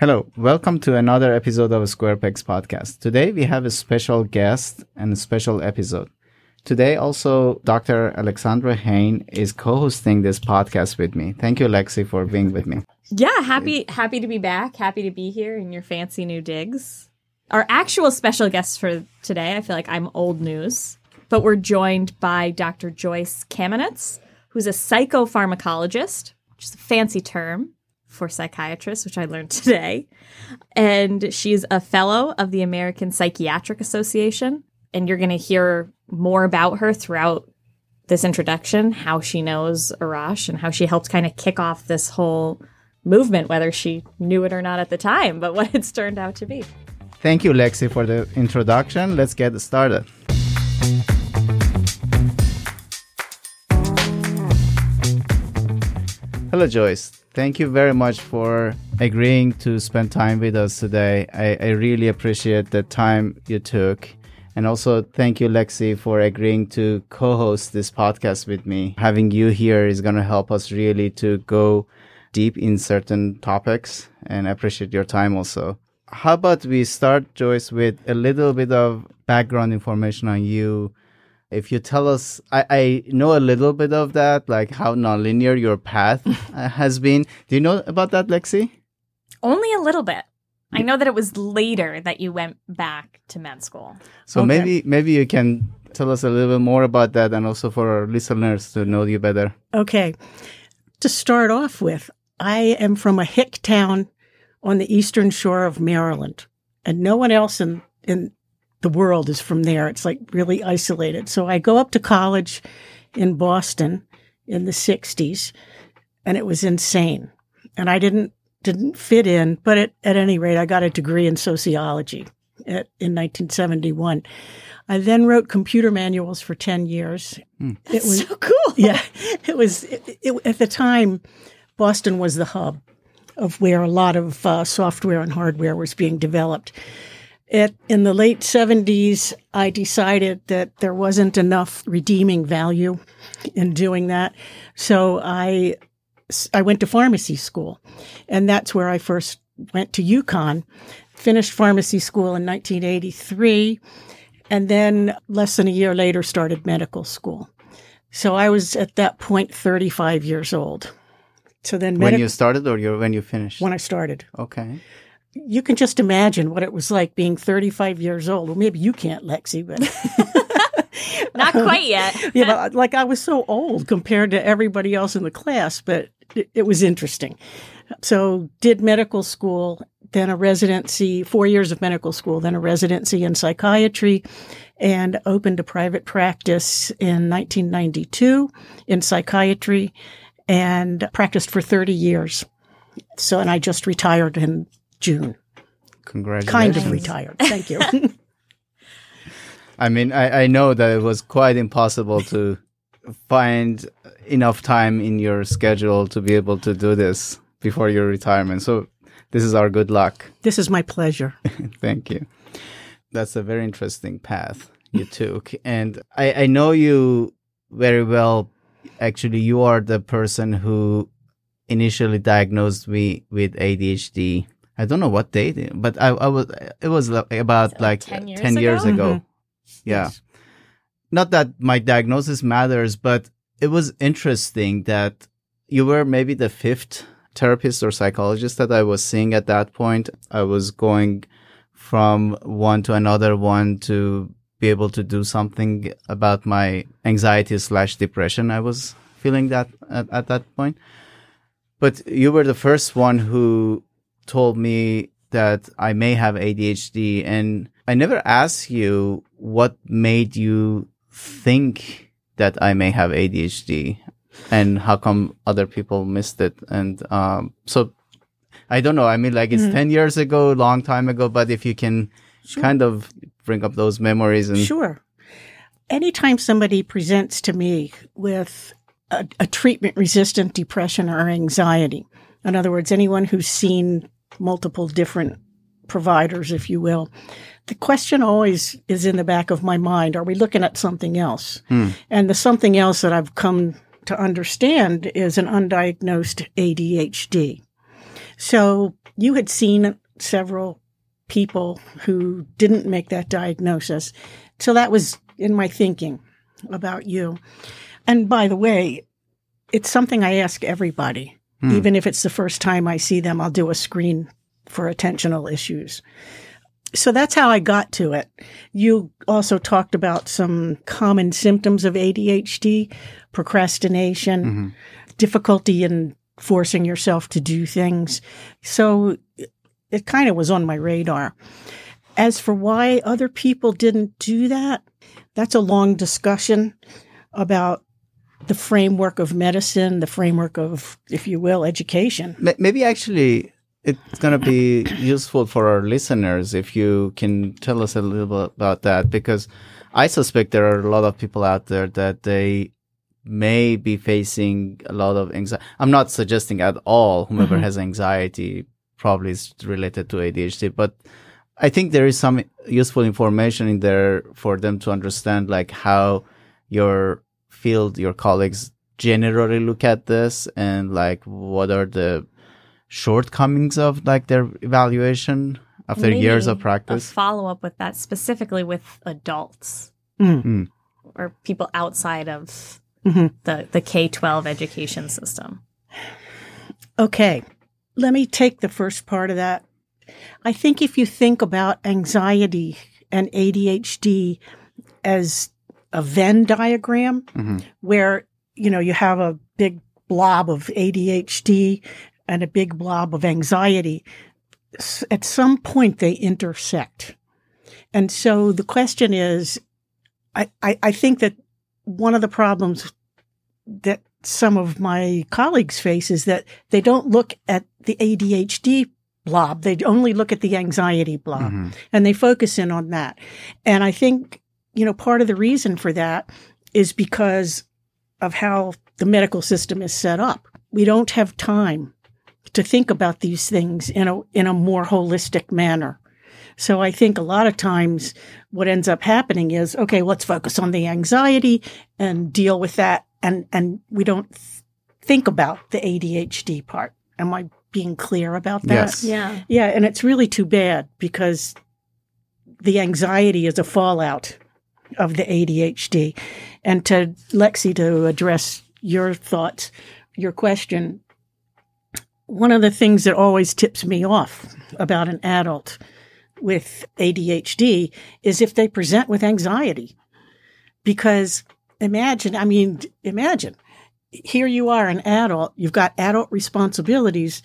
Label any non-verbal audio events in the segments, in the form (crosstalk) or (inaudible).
Hello, welcome to another episode of Square Pegs podcast. Today we have a special guest and a special episode. Today also Dr. Alexandra Hain is co-hosting this podcast with me. Thank you, Lexi, for being with me. Yeah, happy happy to be back. Happy to be here in your fancy new digs. Our actual special guest for today, I feel like I'm old news, but we're joined by Dr. Joyce Kamanitz, who's a psychopharmacologist, which is a fancy term for psychiatrists, which I learned (laughs) today. And she's a fellow of the American Psychiatric Association. And you're going to hear more about her throughout this introduction, how she knows Arash and how she helped kind of kick off this whole movement, whether she knew it or not at the time, but (laughs) what it's turned out to be. Thank you, Lexi, for the introduction. Let's get started. Hello, Joyce. Thank you very much for agreeing to spend time with us today. I, I really appreciate the time you took. And also, thank you, Lexi, for agreeing to co host this podcast with me. Having you here is going to help us really to go deep in certain topics and appreciate your time also. How about we start, Joyce, with a little bit of background information on you if you tell us, I, I know a little bit of that, like how nonlinear your path (laughs) uh, has been. Do you know about that, Lexi? Only a little bit. I know that it was later that you went back to med school. So okay. maybe maybe you can tell us a little bit more about that, and also for our listeners to know you better. Okay. To start off with, I am from a hick town on the eastern shore of Maryland, and no one else in in the world is from there. It's like really isolated. So I go up to college in Boston in the 60s and it was insane. And I didn't didn't fit in, but at, at any rate, I got a degree in sociology at, in 1971. I then wrote computer manuals for 10 years. Mm. It was so cool. Yeah. It was, it, it, at the time, Boston was the hub of where a lot of uh, software and hardware was being developed. It, in the late 70s, I decided that there wasn't enough redeeming value in doing that. So I, I went to pharmacy school. And that's where I first went to UConn, finished pharmacy school in 1983, and then less than a year later started medical school. So I was at that point 35 years old. So then, when you started or when you finished? When I started. Okay you can just imagine what it was like being 35 years old. Well, maybe you can't, Lexi, but (laughs) not quite yet. (laughs) yeah, but like I was so old compared to everybody else in the class, but it, it was interesting. So, did medical school, then a residency, four years of medical school, then a residency in psychiatry, and opened a private practice in 1992 in psychiatry and practiced for 30 years. So, and I just retired in June. Congratulations. Kind of retired. Thank you. (laughs) I mean, I, I know that it was quite impossible to find enough time in your schedule to be able to do this before your retirement. So this is our good luck. This is my pleasure. (laughs) Thank you. That's a very interesting path you took. And I, I know you very well. Actually, you are the person who initially diagnosed me with ADHD I don't know what date, but I, I was it was about like 10 years 10 ago. Years ago. Mm-hmm. Yeah. Yes. Not that my diagnosis matters, but it was interesting that you were maybe the fifth therapist or psychologist that I was seeing at that point. I was going from one to another one to be able to do something about my anxiety slash depression. I was feeling that at, at that point. But you were the first one who told me that I may have ADHD and I never asked you what made you think that I may have ADHD and how come other people missed it. And, um, so I don't know. I mean, like it's mm-hmm. 10 years ago, long time ago, but if you can sure. kind of bring up those memories and. Sure. Anytime somebody presents to me with a, a treatment resistant depression or anxiety, in other words, anyone who's seen multiple different providers, if you will. The question always is in the back of my mind are we looking at something else? Hmm. And the something else that I've come to understand is an undiagnosed ADHD. So you had seen several people who didn't make that diagnosis. So that was in my thinking about you. And by the way, it's something I ask everybody. Hmm. Even if it's the first time I see them, I'll do a screen for attentional issues. So that's how I got to it. You also talked about some common symptoms of ADHD, procrastination, Mhm. difficulty in forcing yourself to do things. So it kind of was on my radar. As for why other people didn't do that, that's a long discussion about the framework of medicine, the framework of, if you will, education. Maybe actually it's going to be (coughs) useful for our listeners if you can tell us a little bit about that because I suspect there are a lot of people out there that they may be facing a lot of anxiety. I'm not suggesting at all whomever Mhm. has anxiety probably is related to ADHD, but I think there is some useful information in there for them to understand like how your field, your colleagues generally look at this and like what are the shortcomings of like their evaluation after Maybe years of A practice. follow up with that specifically with adults Mm. or people outside of Mhm. the the K twelve education system. Okay, let me take the first part of that. I think if you think about anxiety and ADHD as a Venn diagram, Mhm. where you know you have a big blob of ADHD and a big blob of anxiety, at some point they intersect. And so the question is, I, I, I think that one of the problems that some of my colleagues face is that they don't look at the ADHD blob. They only look at the anxiety blob Mhm. and they focus in on that. And I think, you know, part of the reason for that is because of how the medical system is set up. We don't have time to think about these things in a, in a more holistic manner. So I think a lot of times what ends up happening is, okay, let's focus on the anxiety and deal with that. And, and we don't th- think about the ADHD part. Am I being clear about that? Yes. Yeah. Yeah, and it's really too bad because the anxiety is a fallout of the ADHD. And to Lexi to address your thoughts, your question, one of the things that always tips me off about an adult with ADHD is if they present with anxiety. Because imagine, I mean, imagine here you are, an adult, you've got adult responsibilities,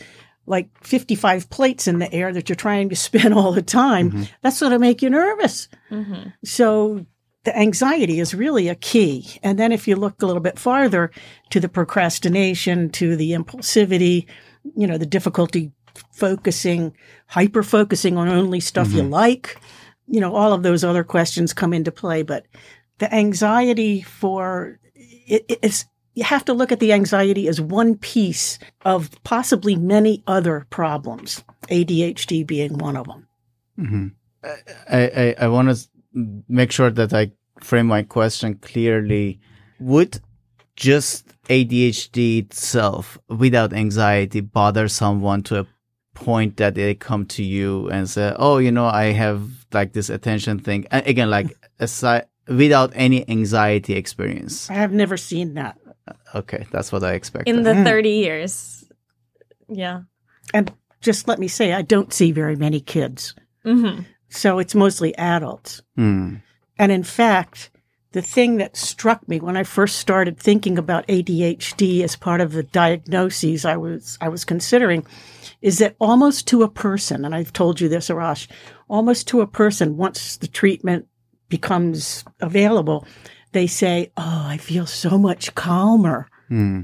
like 55 plates in the air that you're trying to (laughs) spin all the time. Mhm. That's going to make you nervous. hmm So the anxiety is really a key. And then if you look a little bit farther to the procrastination, to the impulsivity, you know, the difficulty focusing, hyper focusing on only stuff you like, you know, all of those other questions come into play. But the anxiety for it, it's, you have to look at the anxiety as one piece of possibly many other problems, ADHD being one of them. Mhm. I, I, I want to make sure that I frame my question clearly. Would just ADHD itself, without anxiety, bother someone to a point that they come to you and say, "Oh, you know, I have like this attention thing." And Again, like aside, without any anxiety experience. I have never seen that. Okay, that's what I expected. In the Mm. 30 years. Yeah. And just let me say, I don't see very many kids. hmm So it's mostly adults. Hmm. And in fact, the thing that struck me when I first started thinking about ADHD as part of the diagnoses I was I was considering is that almost to a person, and I've told you this, Arash, almost to a person, once the treatment becomes available, they say, Oh, I feel so much calmer. Hmm.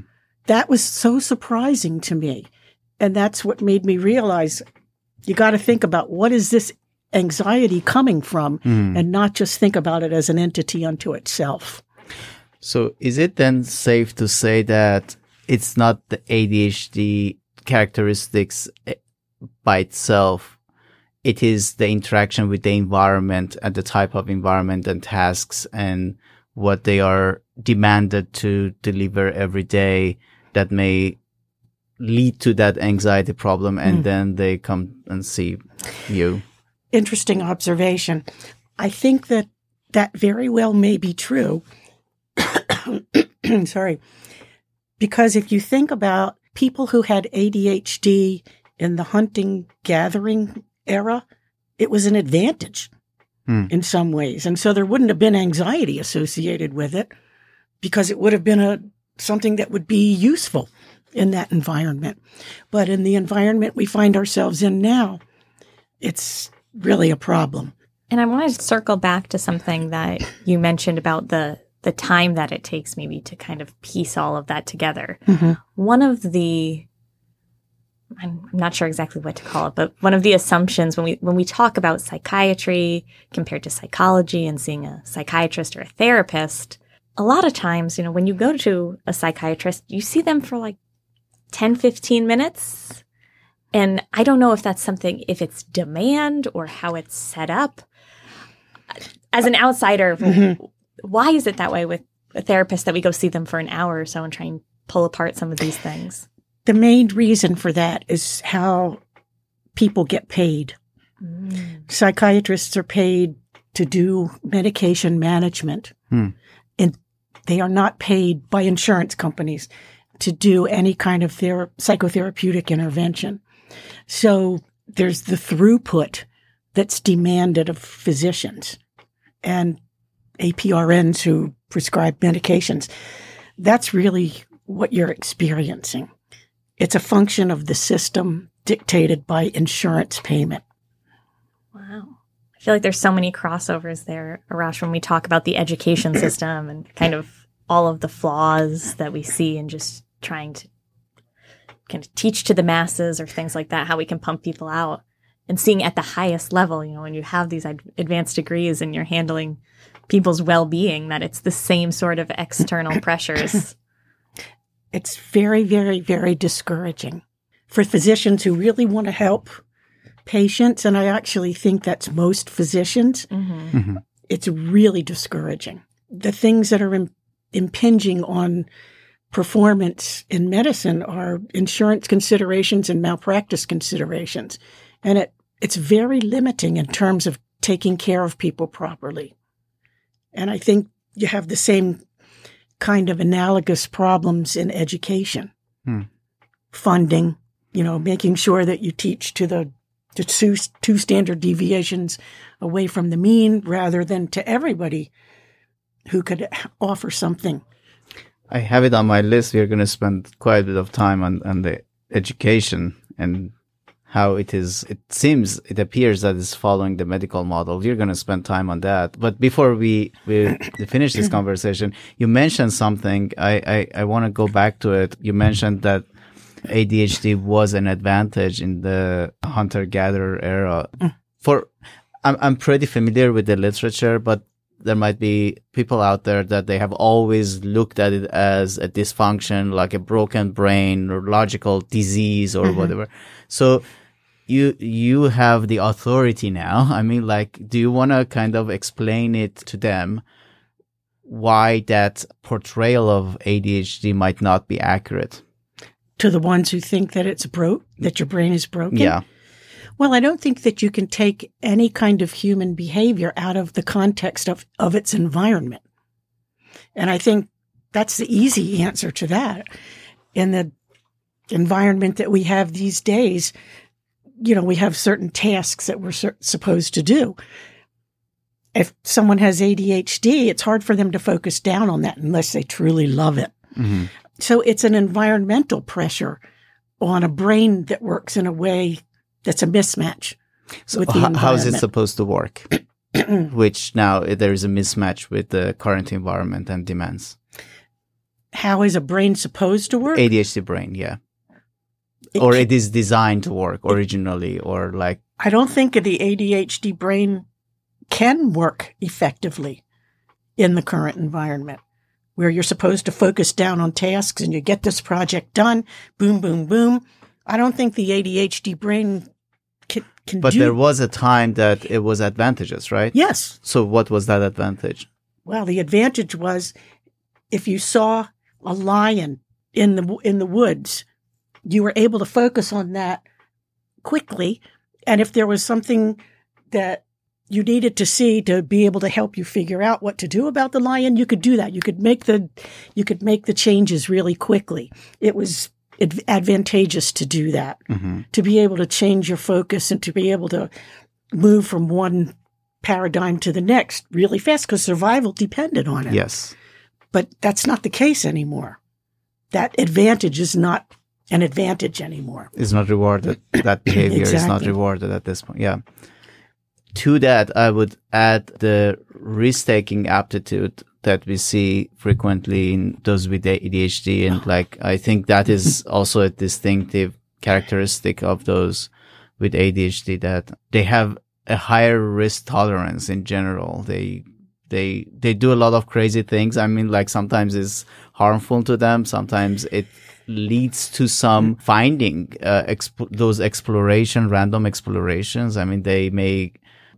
That was so surprising to me. And that's what made me realize you got to think about what is this anxiety coming from Hmm. and not just think about it as an entity unto itself. So is it then safe to say that it's not the ADHD characteristics eh, by itself? It is the interaction with the environment and the type of environment and tasks and what they are demanded to deliver every day that may lead to that anxiety problem and then they come and see you. Interesting observation. I think that that very well may be true. (coughs) Sorry. Because if you think about people who had ADHD in the hunting gathering era, it was an advantage Hmm. in some ways. And so there wouldn't have been anxiety associated with it because it would have been a something that would be useful in that environment. But in the environment we find ourselves in now, it's really a problem. And I want to circle back to something that you mentioned about the the time that it takes maybe to kind of piece all of that together. Mhm. One of the I'm not sure exactly what to call it, but one of the assumptions when we when we talk about psychiatry compared to psychology and seeing a psychiatrist or a therapist, a lot of times, you know, when you go to a psychiatrist, you see them for like 10 15 minutes. And I don't know if that's something if it's demand or how it's set up. As an outsider, Mhm. why is it that way with a therapist that we go see them for an hour or so and try and pull apart some of these things? The main reason for that is how people get paid. Psychiatrists are paid to do medication management. Hmm. And they are not paid by insurance companies to do any kind of thera- psychotherapeutic intervention. So there's the throughput that's demanded of physicians and APRNs who prescribe medications. That's really what you're experiencing. It's a function of the system dictated by insurance payment. Wow. I feel like there's so many crossovers there, Arash, when we talk about the education system and kind of all of the flaws that we see in just trying to kind of teach to the masses or things like that, how we can pump people out. And seeing at the highest level, you know, when you have these ad- advanced degrees and you're handling people's well being, that it's the same sort of external (coughs) pressures. It's very, very, very discouraging for physicians who really want to help patients. And I actually think that's most physicians. hmm It's really discouraging. The things that are im- impinging on performance in medicine are insurance considerations and malpractice considerations. And it, it's very limiting in terms of taking care of people properly. And I think you have the same kind of analogous problems in education. Hmm. Funding, you know, making sure that you teach to the to two, two standard deviations away from the mean rather than to everybody who could offer something. I have it on my list. We're going to spend quite a bit of time on, on the education and how it is. It seems, it appears that it's following the medical model. We're going to spend time on that. But before we, we (coughs) finish this conversation, you mentioned something. I, I, I want to go back to it. You mentioned that ADHD was an advantage in the hunter gatherer era. Mm. For, I'm, I'm pretty familiar with the literature, but there might be people out there that they have always looked at it as a dysfunction, like a broken brain or logical disease or mm-hmm. whatever. So you, you have the authority now. (laughs) I mean, like, do you want to kind of explain it to them? Why that portrayal of ADHD might not be accurate? To the ones who think that it's broke, that your brain is broken. Yeah. Well, I don't think that you can take any kind of human behavior out of the context of, of its environment. And I think that's the easy answer to that. In the environment that we have these days, you know, we have certain tasks that we're supposed to do. If someone has ADHD, it's hard for them to focus down on that unless they truly love it. hmm So it's an environmental pressure on a brain that works in a way that's a mismatch. So with the h- how is it supposed to work? (clears throat) Which now uh, there is a mismatch with the current environment and demands. How is a brain supposed to work? ADHD brain, yeah. It or ca- it is designed to work originally, or like, I don't think the ADHD brain can work effectively in the current environment where you're supposed to focus down on tasks and you get this project done, boom, boom, boom. I don't think the ADHD brain can, can but do. there was a time that it was advantageous, right? yes. So what was that advantage? Well, the advantage was if you saw a lion in the in the woods, you were able to focus on that quickly. And if there was something that you needed to see to be able to help you figure out what to do about the lion, you could do that. You could make the, you could make the changes really quickly. It was advantageous to do that, Mhm. to be able to change your focus and to be able to move from one paradigm to the next really fast because survival depended on it. Yes. But that's not the case anymore. That advantage is not an advantage anymore. is not rewarded. (clears throat) That behavior is not rewarded at this point. Yeah. To that, I would add the risk taking aptitude that we see frequently in those with ADHD. And like, I think that is (laughs) also a distinctive characteristic of those with ADHD that they have a higher risk tolerance in general. They, they, they do a lot of crazy things. I mean, like sometimes it's harmful to them. Sometimes it leads to some finding, uh, exp- those exploration, random explorations. I mean, they may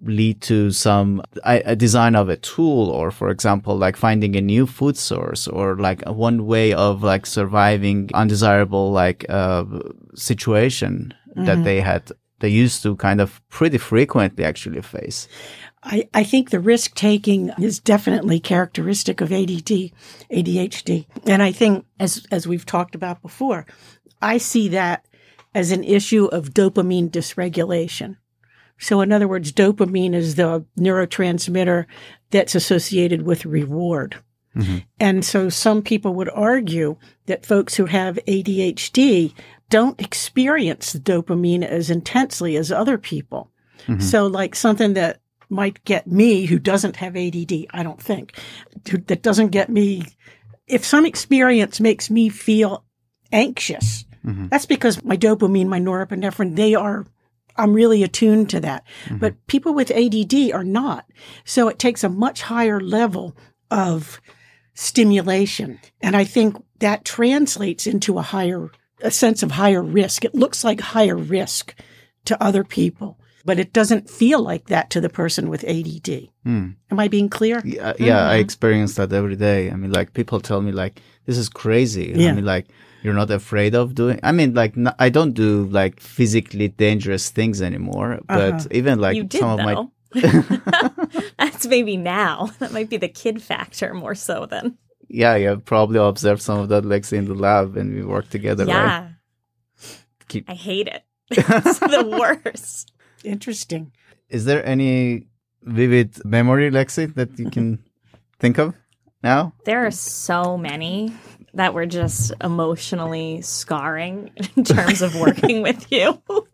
lead to some a, a design of a tool or for example like finding a new food source or like one way of like surviving undesirable like uh situation that they had they used to kind of pretty frequently actually face I, I think the risk taking is definitely characteristic of ADD, ADHD. And I think as, as we've talked about before, I see that as an issue of dopamine dysregulation. So in other words, dopamine is the neurotransmitter that's associated with reward. Mm-hmm. And so some people would argue that folks who have ADHD don't experience dopamine as intensely as other people. Mm-hmm. So like something that might get me who doesn't have ADD, I don't think, that doesn't get me. If some experience makes me feel anxious, mm-hmm. that's because my dopamine, my norepinephrine, they are, I'm really attuned to that. Mm-hmm. But people with ADD are not. So it takes a much higher level of stimulation. And I think that translates into a higher, a sense of higher risk. It looks like higher risk to other people, but it doesn't feel like that to the person with ADD. Hmm. Am I being clear? yeah, uh, yeah i mm-hmm. experience that every day i mean like people tell me like this is crazy i Yeah. mean like you're not afraid of doing i mean like n- i don't do like physically dangerous things anymore but Uh-huh. even like you did some of my (laughs) (laughs) That's maybe now. (laughs) That might be the kid factor more so than. Yeah, you have probably observed some of that, Lexi, in the lab when we work together, right? Yeah. Keep- I hate it. It's the worst. Interesting. Is there any vivid memory, Lexi, that you can think of now? There are so many that were just emotionally scarring (laughs) in terms of working with you. (laughs)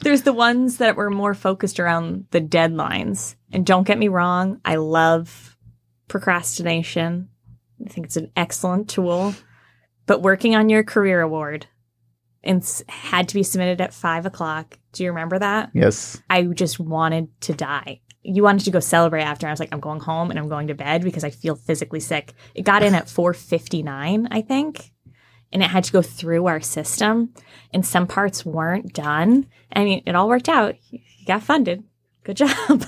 There's the ones that were more focused around the deadlines. And don't get me wrong, I love procrastination. I think it's an excellent tool. But working on your career award and s- had to be submitted at five o'clock. Do you remember that? Yes. I just wanted to die. You wanted to go celebrate after. I was like, I'm going home and I'm going to bed because I feel physically sick. It got in at 4:59, I think, and it had to go through our system, and some parts weren't done. I mean, it all worked out. You got funded. Good (laughs) job.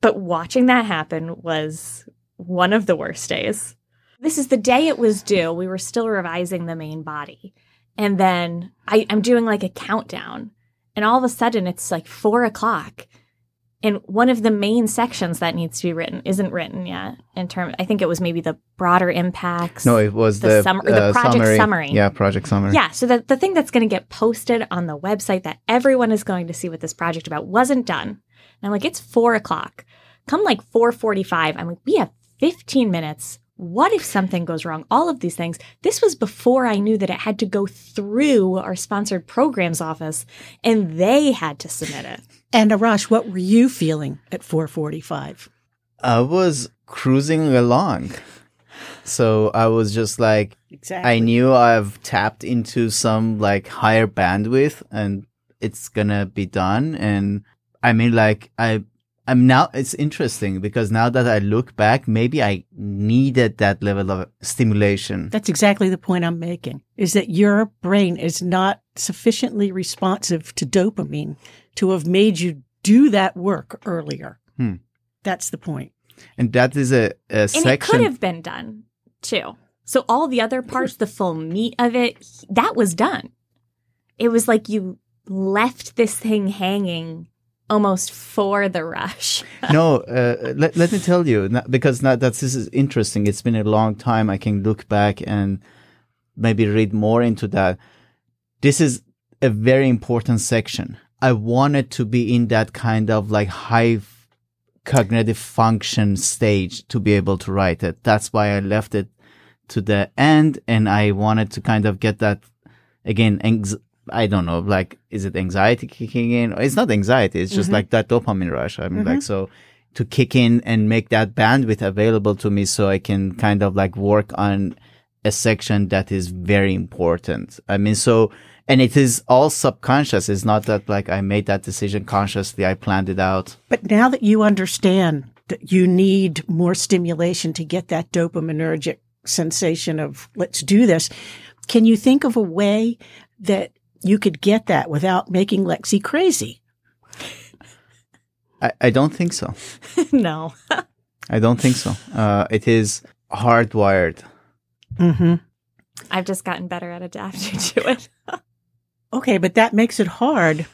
but watching that happen was one of the worst days. This is the day it was due. We were still revising the main body. And then I, I'm doing like a countdown. And all of a sudden it's like four o'clock. And one of the main sections that needs to be written isn't written yet in terms I think it was maybe the broader impacts. No, it was The the, sum- or the uh, project summary. summary. Yeah, project summary. Yeah, so the, the thing that's going to get posted on the website that everyone is going to see what this project about wasn't done. And I'm like, it's four o'clock. Come like 4:45. I'm like, we have 15 minutes. What if something goes wrong? All of these things. This was before I knew that it had to go through our sponsored programs office, and they had to submit it. And Arash, what were you feeling at 445? I was cruising along. So I was just like, Exactly. I knew I've tapped into some like higher bandwidth and it's gonna be done. And I mean, like, I, I'm now, it's interesting because now that I look back, maybe I needed that level of stimulation. That's exactly the point I'm making is that your brain is not sufficiently responsive to dopamine to have made you do that work earlier. Hmm. That's the point. And that is a, a And section. it could have been done too. So all the other parts, the full meat of it, that was done. it was like you left this thing hanging almost for the rush. (laughs) no, uh, let, let me tell you, not, because not, that this is interesting. It's been a long time. I can look back and maybe read more into that. This is a very important section. I wanted to be in that kind of like high cognitive function stage to be able to write it. That's why I left it to the end and I wanted to kind of get that again, I don't know, like, is it anxiety kicking in? It's not anxiety. It's just mm-hmm. like that dopamine rush. I mean, mm-hmm. like, so to kick in and make that bandwidth available to me so I can kind of like work on a section that is very important. I mean, so, and it is all subconscious. It's not that like I made that decision consciously. I planned it out. But now that you understand that you need more stimulation to get that dopaminergic sensation of let's do this, can you think of a way that you could get that without making Lexi crazy. I, I don't think so. (laughs) no. I don't think so. Uh, it is hardwired. Mm-hmm. I've just gotten better at adapting (laughs) to it. Okay, but that makes it hard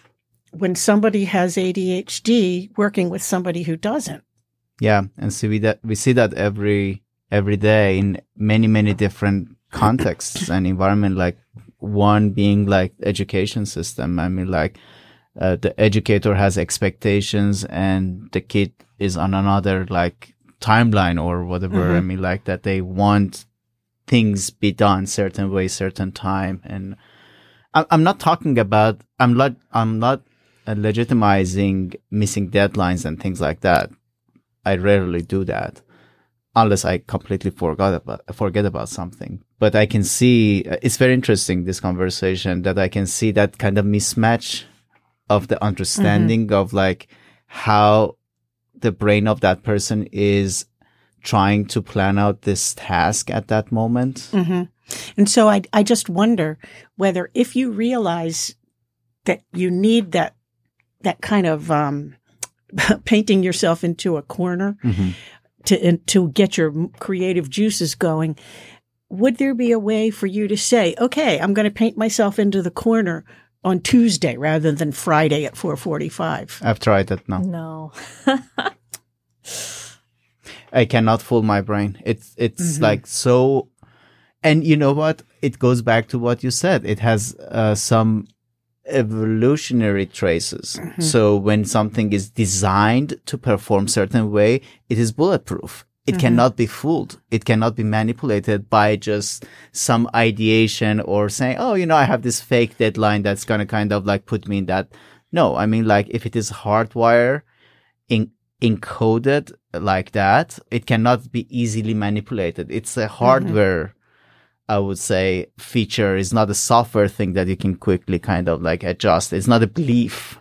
when somebody has ADHD working with somebody who doesn't. Yeah, and so we that we see that every every day in many many different contexts and environment. Like one being like education system. I mean, like, uh, the educator has expectations and the kid is on another like timeline or whatever. Mm-hmm. I mean, like that they want things be done certain way, certain time. And I'm not talking about, I'm not, I'm not uh, legitimizing missing deadlines and things like that. I rarely do that unless I completely forgot about forget about something. But I can see it's very interesting this conversation that I can see that kind of mismatch of the understanding mm-hmm. of like how the brain of that person is trying to plan out this task at that moment. Mm-hmm. And so I I just wonder whether if you realize that you need that that kind of um, (laughs) painting yourself into a corner. Mm-hmm to to get your creative juices going would there be a way for you to say okay i'm going to paint myself into the corner on tuesday rather than friday at 4.45 i've tried that now no (laughs) i cannot fool my brain it's it's mm-hmm. like so and you know what it goes back to what you said it has uh, some evolutionary traces. Mm-hmm. So when something is designed to perform certain way, it is bulletproof. It mm-hmm. cannot be fooled. It cannot be manipulated by just some ideation or saying, Oh, you know, I have this fake deadline that's going to kind of like put me in that. No, I mean, like if it is hardwire in, encoded like that, it cannot be easily manipulated. It's a mm-hmm. hardware I would say feature is not a software thing that you can quickly kind of like adjust. It's not a belief.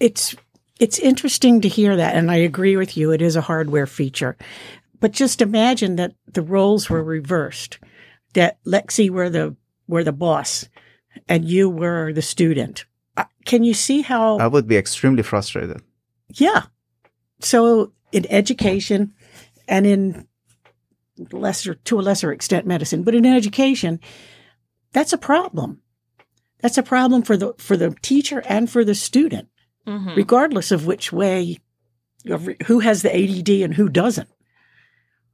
It's it's interesting to hear that and I agree with you it is a hardware feature. But just imagine that the roles were reversed. That Lexi were the were the boss and you were the student. Uh, can you see how I would be extremely frustrated. Yeah. So in education and in lesser to a lesser extent medicine, but in education, that's a problem. That's a problem for the for the teacher and for the student, mm-hmm. regardless of which way who has the ADD and who doesn't.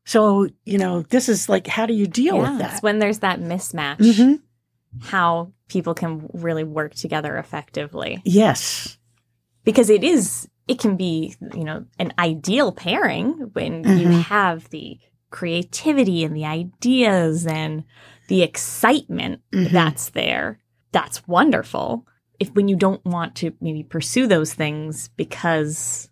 So, you know, this is like how do you deal yeah, with that? It's when there's that mismatch. Mm-hmm. How people can really work together effectively. Yes. Because it is it can be, you know, an ideal pairing when mm-hmm. you have the creativity and the ideas and the excitement mm-hmm. that's there. That's wonderful. If when you don't want to maybe pursue those things because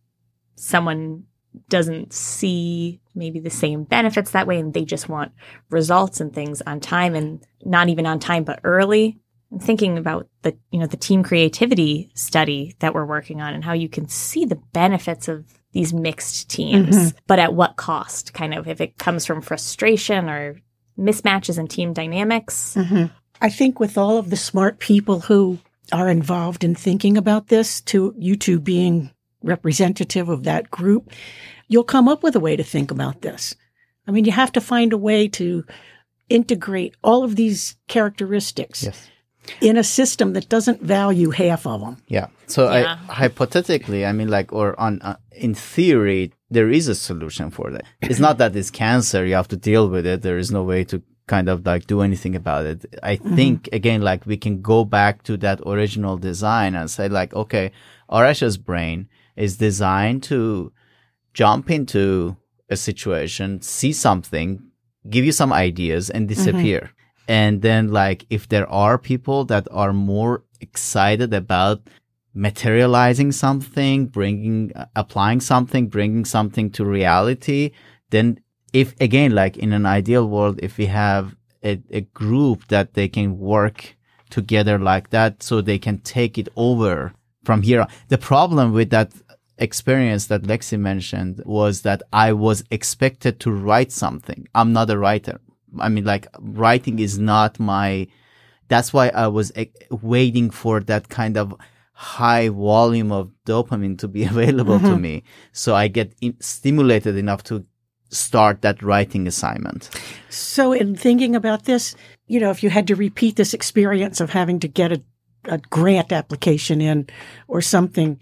someone doesn't see maybe the same benefits that way and they just want results and things on time and not even on time but early I'm thinking about the you know the team creativity study that we're working on and how you can see the benefits of these mixed teams, mm-hmm. but at what cost? Kind of if it comes from frustration or mismatches in team dynamics. Mm-hmm. I think with all of the smart people who are involved in thinking about this, to you two being representative of that group, you'll come up with a way to think about this. I mean, you have to find a way to integrate all of these characteristics. Yes. In a system that doesn't value half of them. Yeah. So Yeah. I hypothetically, I mean, like, or on uh, in theory, there is a solution for that. It's not that it's cancer; you have to deal with it. There is no way to kind of like do anything about it. I think again, like we can go back to that original design and say, like, okay, Arash's brain is designed to jump into a situation, see something, give you some ideas, and disappear. And then, like, if there are people that are more excited about materializing something, bringing, uh, applying something, bringing something to reality, then if again, like in an ideal world, if we have a, a group that they can work together like that, so they can take it over from here. The problem with that experience that Lexi mentioned was that I was expected to write something. I'm not a writer. I mean, like writing is not my, that's why I was waiting for that kind of high volume of dopamine to be (laughs) available to mm-hmm. me. So I get in- stimulated enough to start that writing assignment. So, in thinking about this, you know, if you had to repeat this experience of having to get a, a grant application in or something,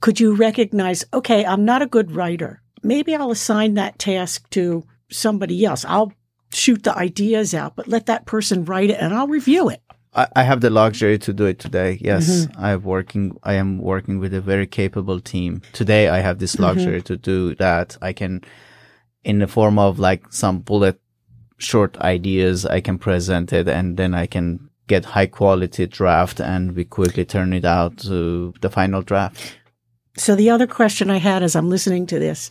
could you recognize, okay, I'm not a good writer. Maybe I'll assign that task to somebody else. I'll shoot the ideas out, but let that person write it and I'll review it. I, I have the luxury to do it today. Yes, mm-hmm. I'm working. I am working with a very capable team today. I have this luxury mm-hmm. to do that. I can, in the form of like some bullet short ideas, I can present it, and then I can get high quality draft, and we quickly turn it out to the final draft. So, the other question I had as I'm listening to this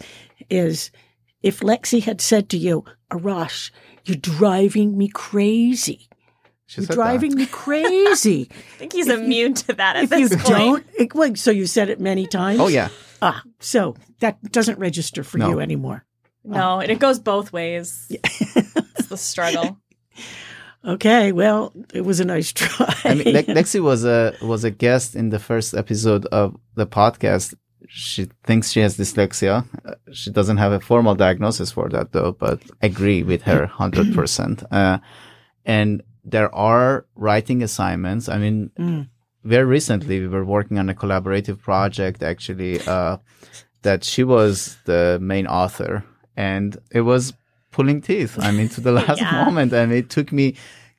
is if Lexi had said to you, Arash, you're driving me crazy. She You're said that. driving me crazy. (laughs) I think he's immune to that at if this you point. don't, it, well, so you said it many times. Oh yeah. Ah, so that doesn't register for No. you anymore. No, and it goes both ways. it's the struggle. (laughs) Okay, well, it was a nice try. I mean, Le- Lexi (laughs) was a was a guest in the first episode of the podcast. She thinks she has dyslexia. She doesn't have a formal diagnosis for that though, but agree with her (clears throat) hundred percent. Uh, And there are writing assignments. I mean, Mm. very recently we were working on a collaborative project actually uh, that she was the main author, and it was pulling teeth. I mean, to the (laughs) last Yeah. moment, and it took me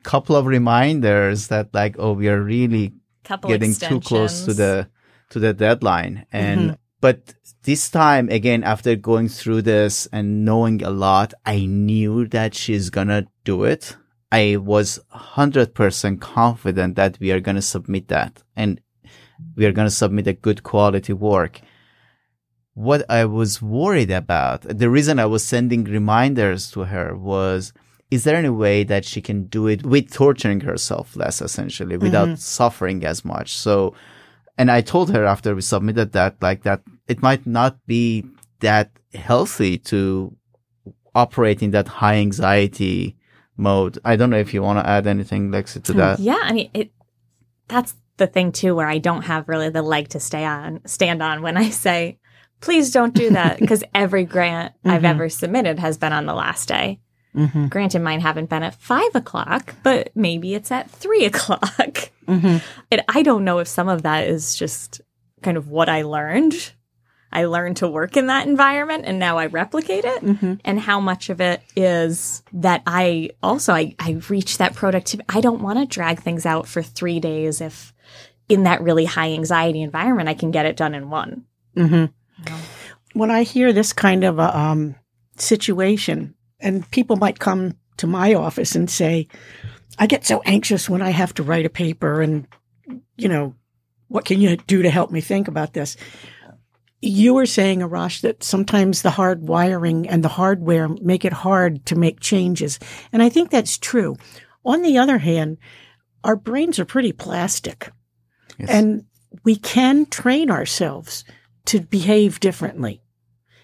a couple of reminders that like, oh, we are really Couple getting too close to the to the deadline. And mm-hmm. but this time again after going through this and knowing a lot i knew that she's gonna do it. I was 100% confident that we are gonna submit that. And we are gonna submit a good quality work. What i was worried about the reason i was sending reminders to her was is there any way that she can do it with torturing herself less essentially without mm-hmm. suffering as much? So and i told her after we submitted that like that it might not be that healthy to operate in that high anxiety mode i don't know if you want to add anything lexi to that Yeah, I mean it. That's the thing too, where I don't have really the leg to stay on, stand on when I say, "Please don't do that," (laughs) because every grant I've Mhm. ever submitted has been on the last day. hmm Granted, mine haven't been at five o'clock, but maybe it's at three o'clock. (laughs) hmm And I don't know if some of that is just kind of what I learned. I learned to work in that environment and now I replicate it. hmm And how much of it is that I also I, I reach that productivity. I don't want to drag things out for three days if in that really high anxiety environment I can get it done in one. hmm When I hear this kind of a um, situation, and people might come to my office and say, I get so anxious when I have to write a paper, and, you know, what can you do to help me think about this? You were saying, Arash, that sometimes the hard wiring and the hardware make it hard to make changes. And I think that's true. On the other hand, our brains are pretty plastic. Yes. And we can train ourselves to behave differently.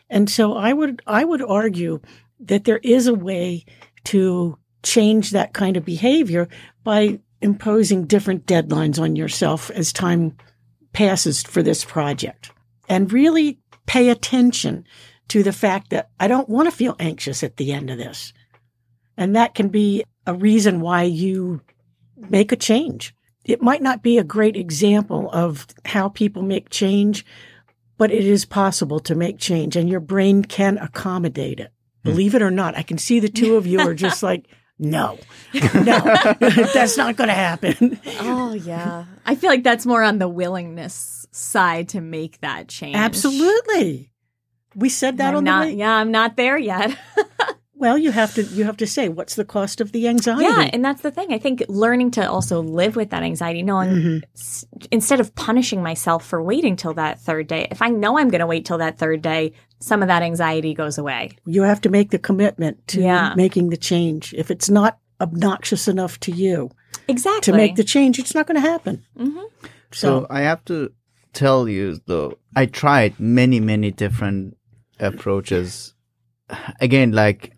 And so I would I would argue that there is a way to change that kind of behavior by imposing different deadlines on yourself as time passes for this project. And really pay attention to the fact that I don't want to feel anxious at the end of this. And that can be a reason why you make a change. it might not be a great example of how people make change, but it is possible to make change and your brain can accommodate it. Hmm. Believe it or not, I can see the two of you are just (laughs) like, no, (laughs) no, (laughs) that's not going to happen. Oh yeah. I feel like that's more on the willingness side to make that change. Absolutely. We said that I'm on not, the way. yeah, I'm not there yet. (laughs) Well, you have to you have to say what's the cost of the anxiety. yeah, and that's the thing. I think learning to also live with that anxiety, knowing Mm-hmm. s- instead of punishing myself for waiting till that third day, if I know I'm going to wait till that third day, some of that anxiety goes away. You have to make the commitment to Yeah. making the change. If it's not obnoxious enough to you Exactly. to make the change, it's not going to happen. hmm So, So I have to tell you though, I tried many, many different approaches. Again, like if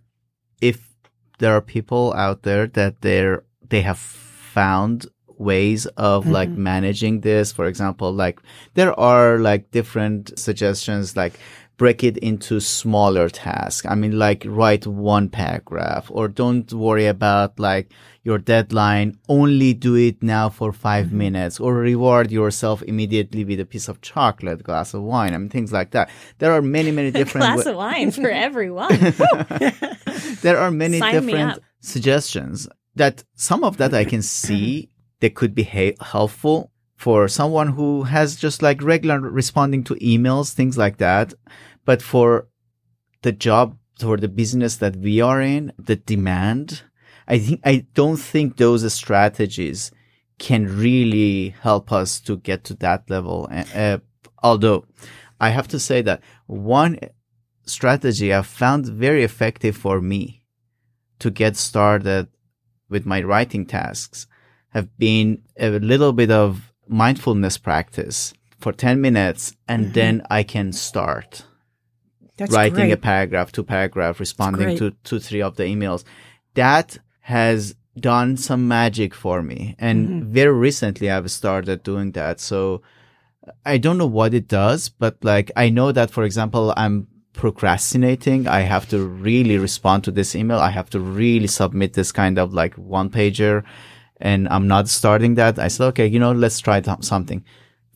there are people out there that they're they have found ways of mm-hmm. like managing this, for example, like there are like different suggestions like break it into smaller tasks. I mean, like write one paragraph or don't worry about like your deadline. Only do it now for 5 mm-hmm. minutes or reward yourself immediately with a piece of chocolate, glass of wine. I mean, things like that. There are many, many (laughs) different Glass wa- of wine for (laughs) everyone. (laughs) there are many Sign different suggestions that some of that I can see (clears throat) that could be ha- helpful for someone who has just like regular responding to emails, things like that. But for the job, for the business that we are in, the demand, I think, I don't think those strategies can really help us to get to that level. Uh, although I have to say that one strategy I found very effective for me to get started with my writing tasks have been a little bit of mindfulness practice for 10 minutes and then I can start that's writing great. a paragraph, two paragraph, responding to two, three of the emails. That has done some magic for me. And Mm-hmm. very recently I've started doing that. So I don't know what it does, but like I know that, for example, I'm procrastinating. I have to really respond to this email. I have to really submit this kind of like one pager and I'm not starting that. I said, okay, you know, let's try th- something.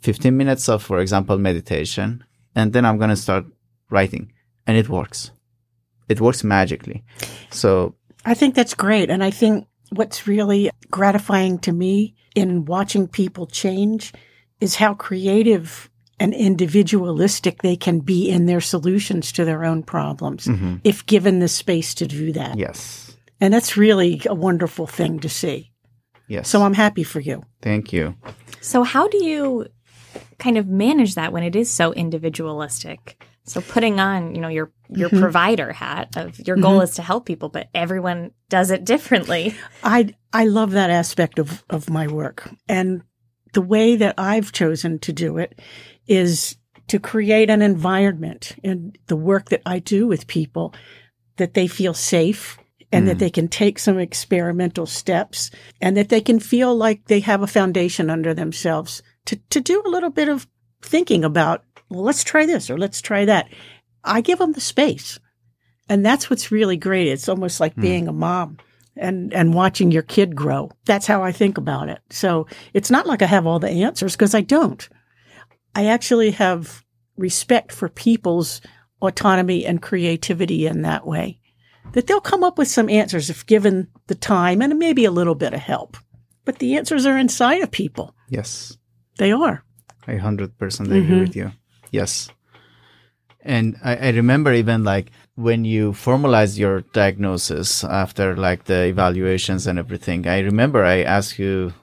15 minutes of, for example, meditation. And then I'm going to start writing and it works. It works magically. So I think that's great. And I think what's really gratifying to me in watching people change is how creative and individualistic they can be in their solutions to their own problems mm-hmm. if given the space to do that. yes, And that's really a wonderful thing to see. yes. So I'm happy for you. Thank you. so how do you kind of manage that when it is so individualistic? So putting on, you know, your your Mm-hmm. provider hat of your goal is to help people, but everyone does it differently. (laughs) I I love that aspect of of my work, and the way that I've chosen to do it is to create an environment in the work that I do with people that they feel safe and that they can take some experimental steps and that they can feel like they have a foundation under themselves to to do a little bit of thinking about well, let's try this or let's try that. I give them the space. And that's what's really great. It's almost like hmm. being a mom and, and watching your kid grow. That's how I think about it. So it's not like I have all the answers because I don't. I actually have respect for people's autonomy and creativity in that way. That they'll come up with some answers if given the time and maybe a little bit of help. But the answers are inside of people. Yes. They are. I 100% agree mm-hmm. with you. Yes. And I, I remember even like when you formalized your diagnosis after like the evaluations and everything, I remember I asked you,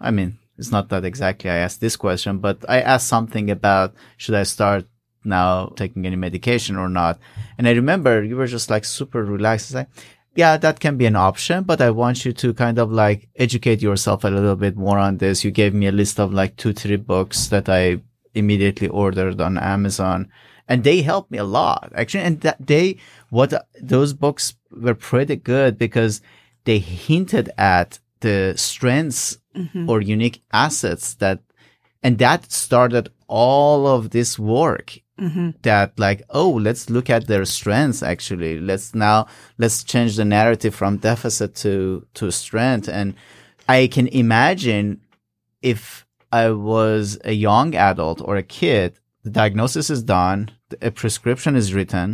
I mean, it's not that exactly I asked this question, but I asked something about should I start now taking any medication or not? And I remember you were just like super relaxed. Like, yeah, that can be an option, but I want you to kind of like educate yourself a little bit more on this. You gave me a list of like two, three books that I immediately ordered on Amazon and they helped me a lot actually. And that they, what those books were pretty good because they hinted at the strengths mm-hmm. or unique assets that, and that started all of this work mm-hmm. that like, oh, let's look at their strengths actually. Let's now, let's change the narrative from deficit to, to strength. And I can imagine if I was a young adult or a kid, the diagnosis is done, a prescription is written,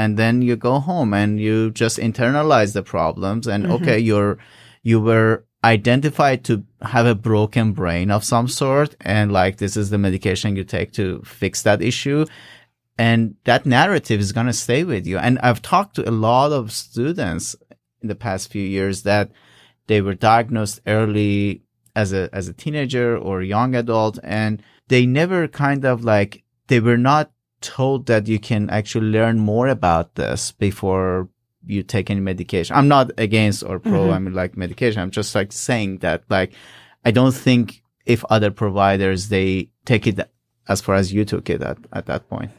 and then you go home and you just internalize the problems and Mm-hmm. okay, you're, you were identified to have a broken brain of some sort and like this is the medication you take to fix that issue and that narrative is going to stay with you and i've talked to a lot of students in the past few years that they were diagnosed early as a as a teenager or young adult and they never kind of like they were not told that you can actually learn more about this before you take any medication. I'm not against or pro, mm-hmm. I mean like medication. I'm just like saying that like I don't think if other providers they take it as far as you took it at, at that point.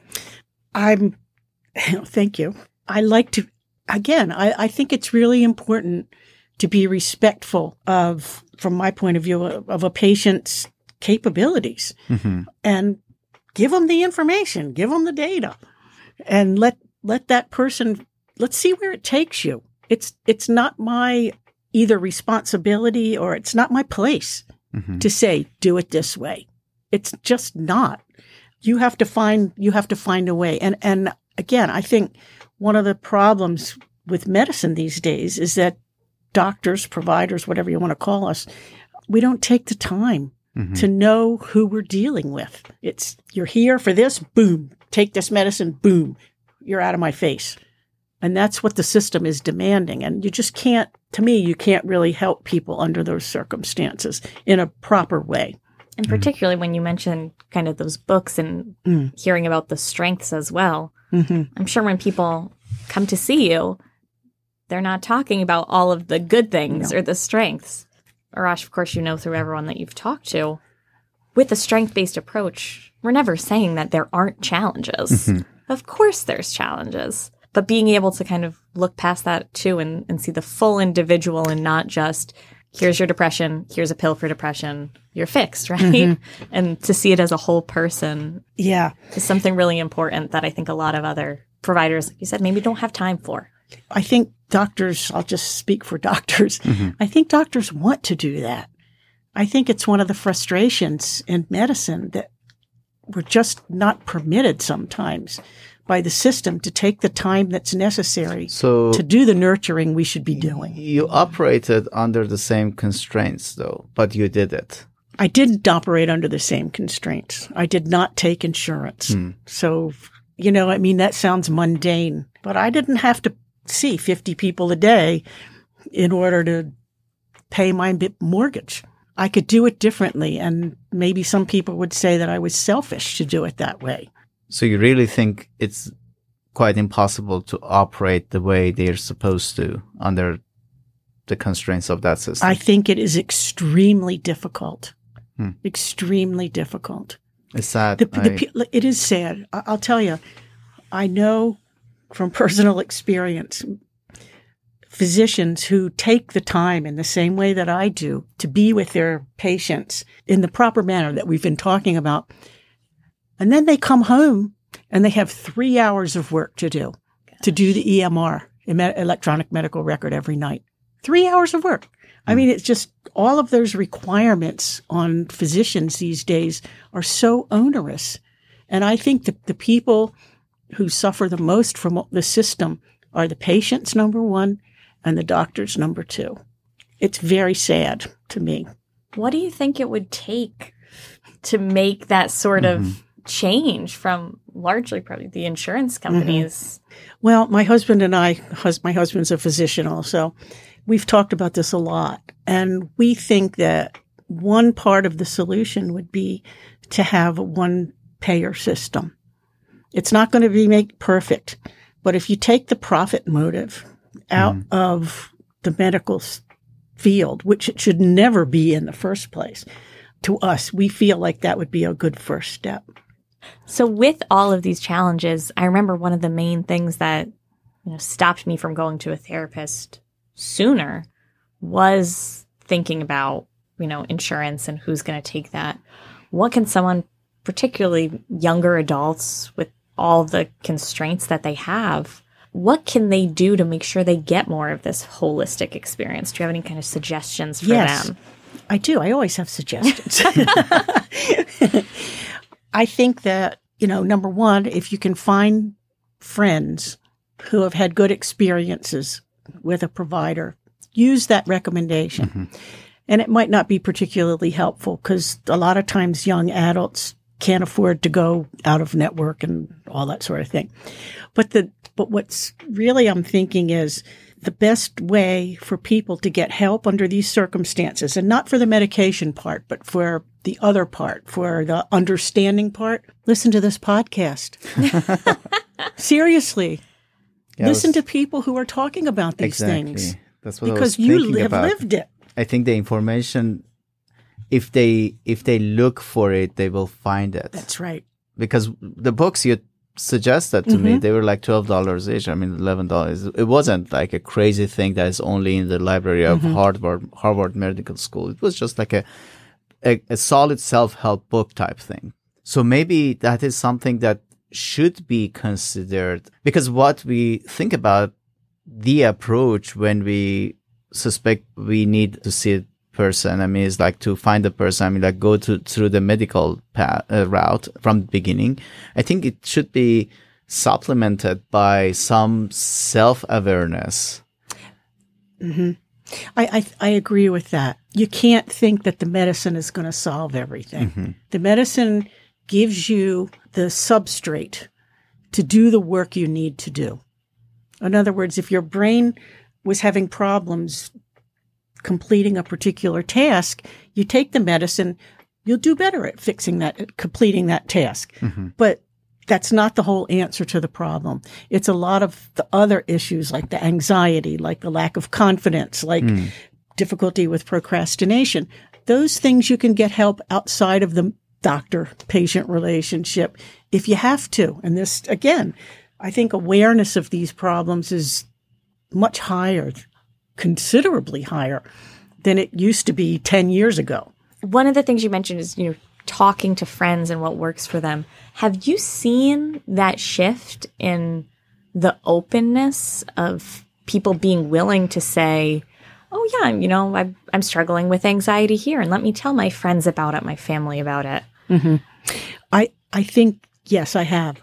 I'm, (laughs) thank you. I like to, again, I, I think it's really important to be respectful of, from my point of view, of, of a patient's capabilities Mhm. and give them the information, give them the data and let, let that person, let's see where it takes you. It's, it's not my either responsibility or it's not my place Mhm. to say, do it this way. It's just not. You have to find, you have to find a way. And, and again, I think one of the problems with medicine these days is that doctors, providers, whatever you want to call us, we don't take the time Mhm. to know who we're dealing with. It's, you're here for this, boom, take this medicine, boom, you're out of my face. And that's what the system is demanding. And you just can't, to me, you can't really help people under those circumstances in a proper way. And particularly when you mention kind of those books and Mm. hearing about the strengths as well. hmm I'm sure when people come to see you, they're not talking about all of the good things or the strengths. Arash, of course, you know through everyone that you've talked to. With a strength based approach, we're never saying that there aren't challenges. Mm-hmm. Of course, there's challenges. But being able to kind of look past that too and, and see the full individual and not just here's your depression, here's a pill for depression, you're fixed, (laughs) right? Mm-hmm. And to see it as a whole person Yeah. is something really important that I think a lot of other providers, like you said, maybe don't have time for. I think doctors, I'll just speak for (laughs) doctors. Mm-hmm. I think doctors want to do that. I think it's one of the frustrations in medicine that we're just not permitted sometimes by the system to take the time that's necessary So to do the nurturing we should be doing. you operated under the same constraints though, but you did it. I didn't operate under the same constraints. I did not take insurance. Hmm. So, you know, I mean, that sounds mundane, but I didn't have to see 50 people a day in order to pay my mortgage. I could do it differently. And maybe some people would say that I was selfish to do it that way. So you really think it's quite impossible to operate the way they're supposed to under the constraints of that system. I think it is extremely difficult. Hmm. Extremely difficult. it's sad. The, the, I- it is sad. I'll tell you, I know from personal experience physicians who take the time in the same way that I do to be with their patients in the proper manner that we've been talking about. And then they come home and they have three hours of work to do to do the EMR, electronic medical record every night. Three hours of work. I mean, it's just all of those requirements on physicians these days are so onerous. And I think that the people who suffer the most from the system are the patients, number one, and the doctors, number two. It's very sad to me. What do you think it would take to make that sort of mm-hmm. change from largely probably the insurance mm-hmm. companies? Well, my husband and I, hus- my husband's a physician also, we've talked about this a lot. And we think that one part of the solution would be to have a one payer system. It's not going to be make perfect, but if you take the profit motive out mm. of the medical field, which it should never be in the first place, to us, we feel like that would be a good first step. So with all of these challenges, I remember one of the main things that you know stopped me from going to a therapist sooner was thinking about, you know, insurance and who's going to take that. What can someone, particularly younger adults with all the constraints that they have, what can they do to make sure they get more of this holistic experience? Do you have any kind of suggestions for Yes. them? I do. I always have suggestions. (laughs) I think that, you know, number one, if you can find friends who have had good experiences with a provider, use that recommendation. Mm-hmm. And it might not be particularly helpful because a lot of times young adults can't afford to go out of network and all that sort of thing. But the, but what's really I'm thinking is the best way for people to get help under these circumstances and not for the medication part, but for the other part, for the understanding part, listen to this podcast. (laughs) Seriously. Yeah, listen was- to people who are talking about these exactly. things That's what because you have about. lived it. I think the information, if they if they look for it, they will find it. That's right. because the books you suggested to Mm-hmm. me they were like twelve dollars each. I mean eleven dollars. It wasn't like a crazy thing that is only in the library of Mm-hmm. Harvard Harvard Medical School. It was just like a a, a solid self help book type thing. So maybe that is something that should be considered because what we think about the approach when we suspect we need to see person. I mean, it's like to find the person. I mean, like go to through the medical path, uh, route from the beginning. I think it should be supplemented by some self awareness. I, I I agree with that. You can't think that the medicine is going to solve everything. The medicine gives you the substrate to do the work you need to do. In other words, if your brain was having problems completing a particular task, you take the medicine, you'll do better at fixing that, at completing that task. Mm-hmm. But that's not the whole answer to the problem. It's a lot of the other issues like the anxiety, like the lack of confidence, like hmm. difficulty with procrastination. Those things you can get help outside of the doctor patient relationship if you have to. And this, again, I think awareness of these problems is much higher, considerably higher than it used to be 10 years ago. One of the things you mentioned is, you know, talking to friends and what works for them. Have you seen that shift in the openness of people being willing to say, "Oh yeah, I'm, you know, I'm, I'm struggling with anxiety here, and let me tell my friends about it, my family about it." Mm-hmm. I, I think, yes, I have.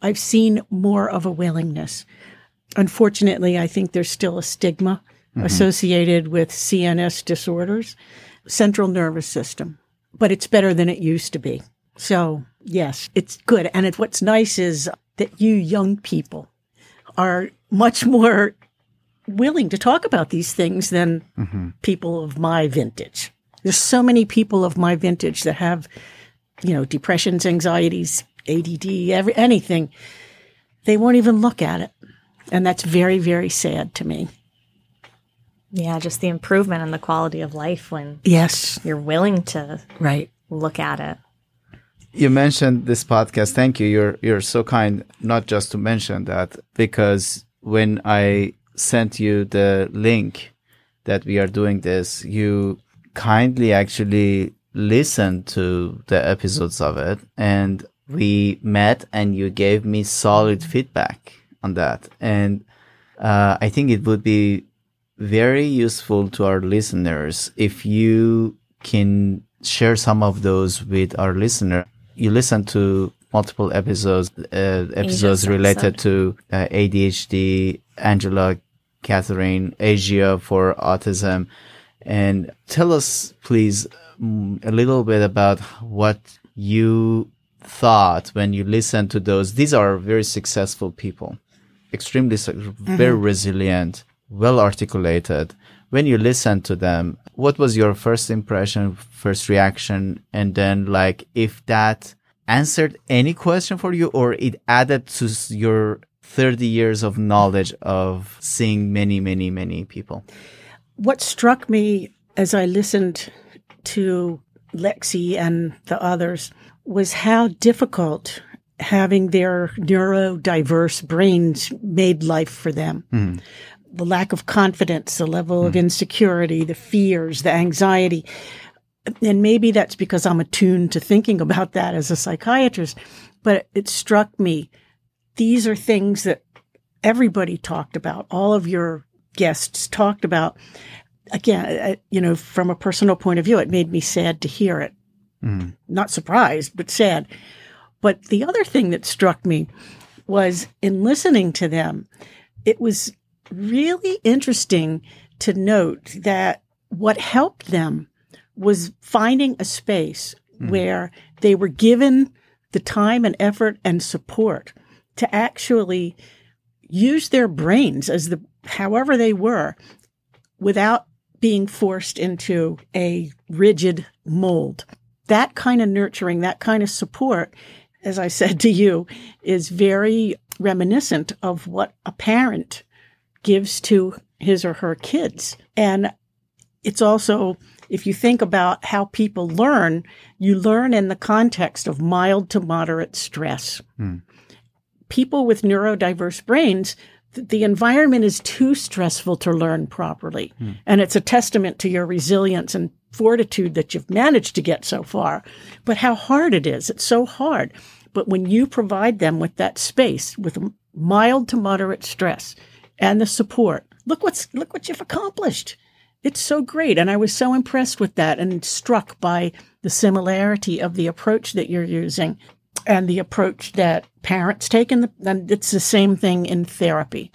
I've seen more of a willingness. Unfortunately, I think there's still a stigma Mm-hmm. associated with CNS disorders, central nervous system, but it's better than it used to be. So, yes, it's good. And it, what's nice is that you young people are much more willing to talk about these things than mm-hmm. people of my vintage. There's so many people of my vintage that have you know, depressions, anxieties, ADD, every, anything, they won't even look at it. And that's very, very sad to me. Yeah, just the improvement in the quality of life when Yes. you're willing to Right. look at it. You mentioned this podcast. Thank you. You're you're so kind not just to mention that because when I sent you the link that we are doing this, you kindly actually listened to the episodes of it and we met and you gave me solid feedback on that. And uh, I think it would be very useful to our listeners if you can share some of those with our listener. You listen to multiple episodes, uh, episodes Asia's related to uh, ADHD, Angela, Catherine, Asia for autism, and tell us, please, a little bit about what you thought when you listened to those. These are very successful people extremely su- very resilient, well articulated. When you listen to them, what was your first impression, first reaction, and then like if that answered any question for you or it added to your 30 years of knowledge of seeing many, many, many people? What struck me as I listened to Lexi and the others was how difficult having their neurodiverse brains made life for them. Mm-hmm. The lack of confidence, the level of insecurity, the fears, the anxiety. And maybe that's because I'm attuned to thinking about that as a psychiatrist, but it struck me. These are things that everybody talked about. All of your guests talked about. again, you know, from a personal point of view, it made me sad to hear it. Mm. Not surprised, but sad. But the other thing that struck me was in listening to them, it was really interesting to note that what helped them was finding a space hmm. where they were given the time and effort and support to actually use their brains as the however they were without being forced into a rigid mold. That kind of nurturing, that kind of support, as I said to you, is very reminiscent of what a parent gives to his or her kids. And it's also, if you think about how people learn, you learn in the context of mild to moderate stress. Hmm. People with neurodiverse brains, the environment is too stressful to learn properly. Hmm. And it's a testament to your resilience and fortitude that you've managed to get so far. But how hard it is. It's so hard. But when you provide them with that space, with mild to moderate stress and the support, look what's, look what you've accomplished. It's so great. And I was so impressed with that and struck by the similarity of the approach that you're using and the approach that parents take. The, and it's the same thing in therapy.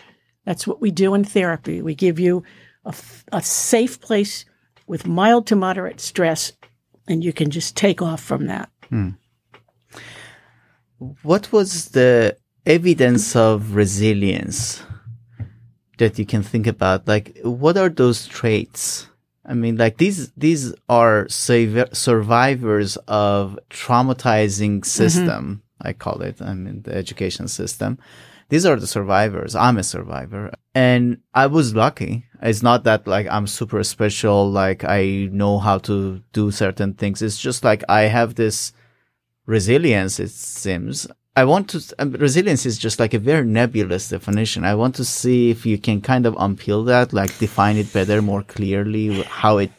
That's what we do in therapy. We give you a safe place with mild to moderate stress, and you can just take off from that. Hmm. What was the evidence of resilience that you can think about? Like, what are those traits? I mean, like these these are sav- survivors of traumatizing mm-hmm. system. I call it. I mean, the education system. These are the survivors. I'm a survivor, and I was lucky. It's not that like I'm super special. Like I know how to do certain things. It's just like I have this resilience. It seems. I want to. Um, resilience is just like a very nebulous definition. I want to see if you can kind of unpeel that, like define it better, more clearly, how it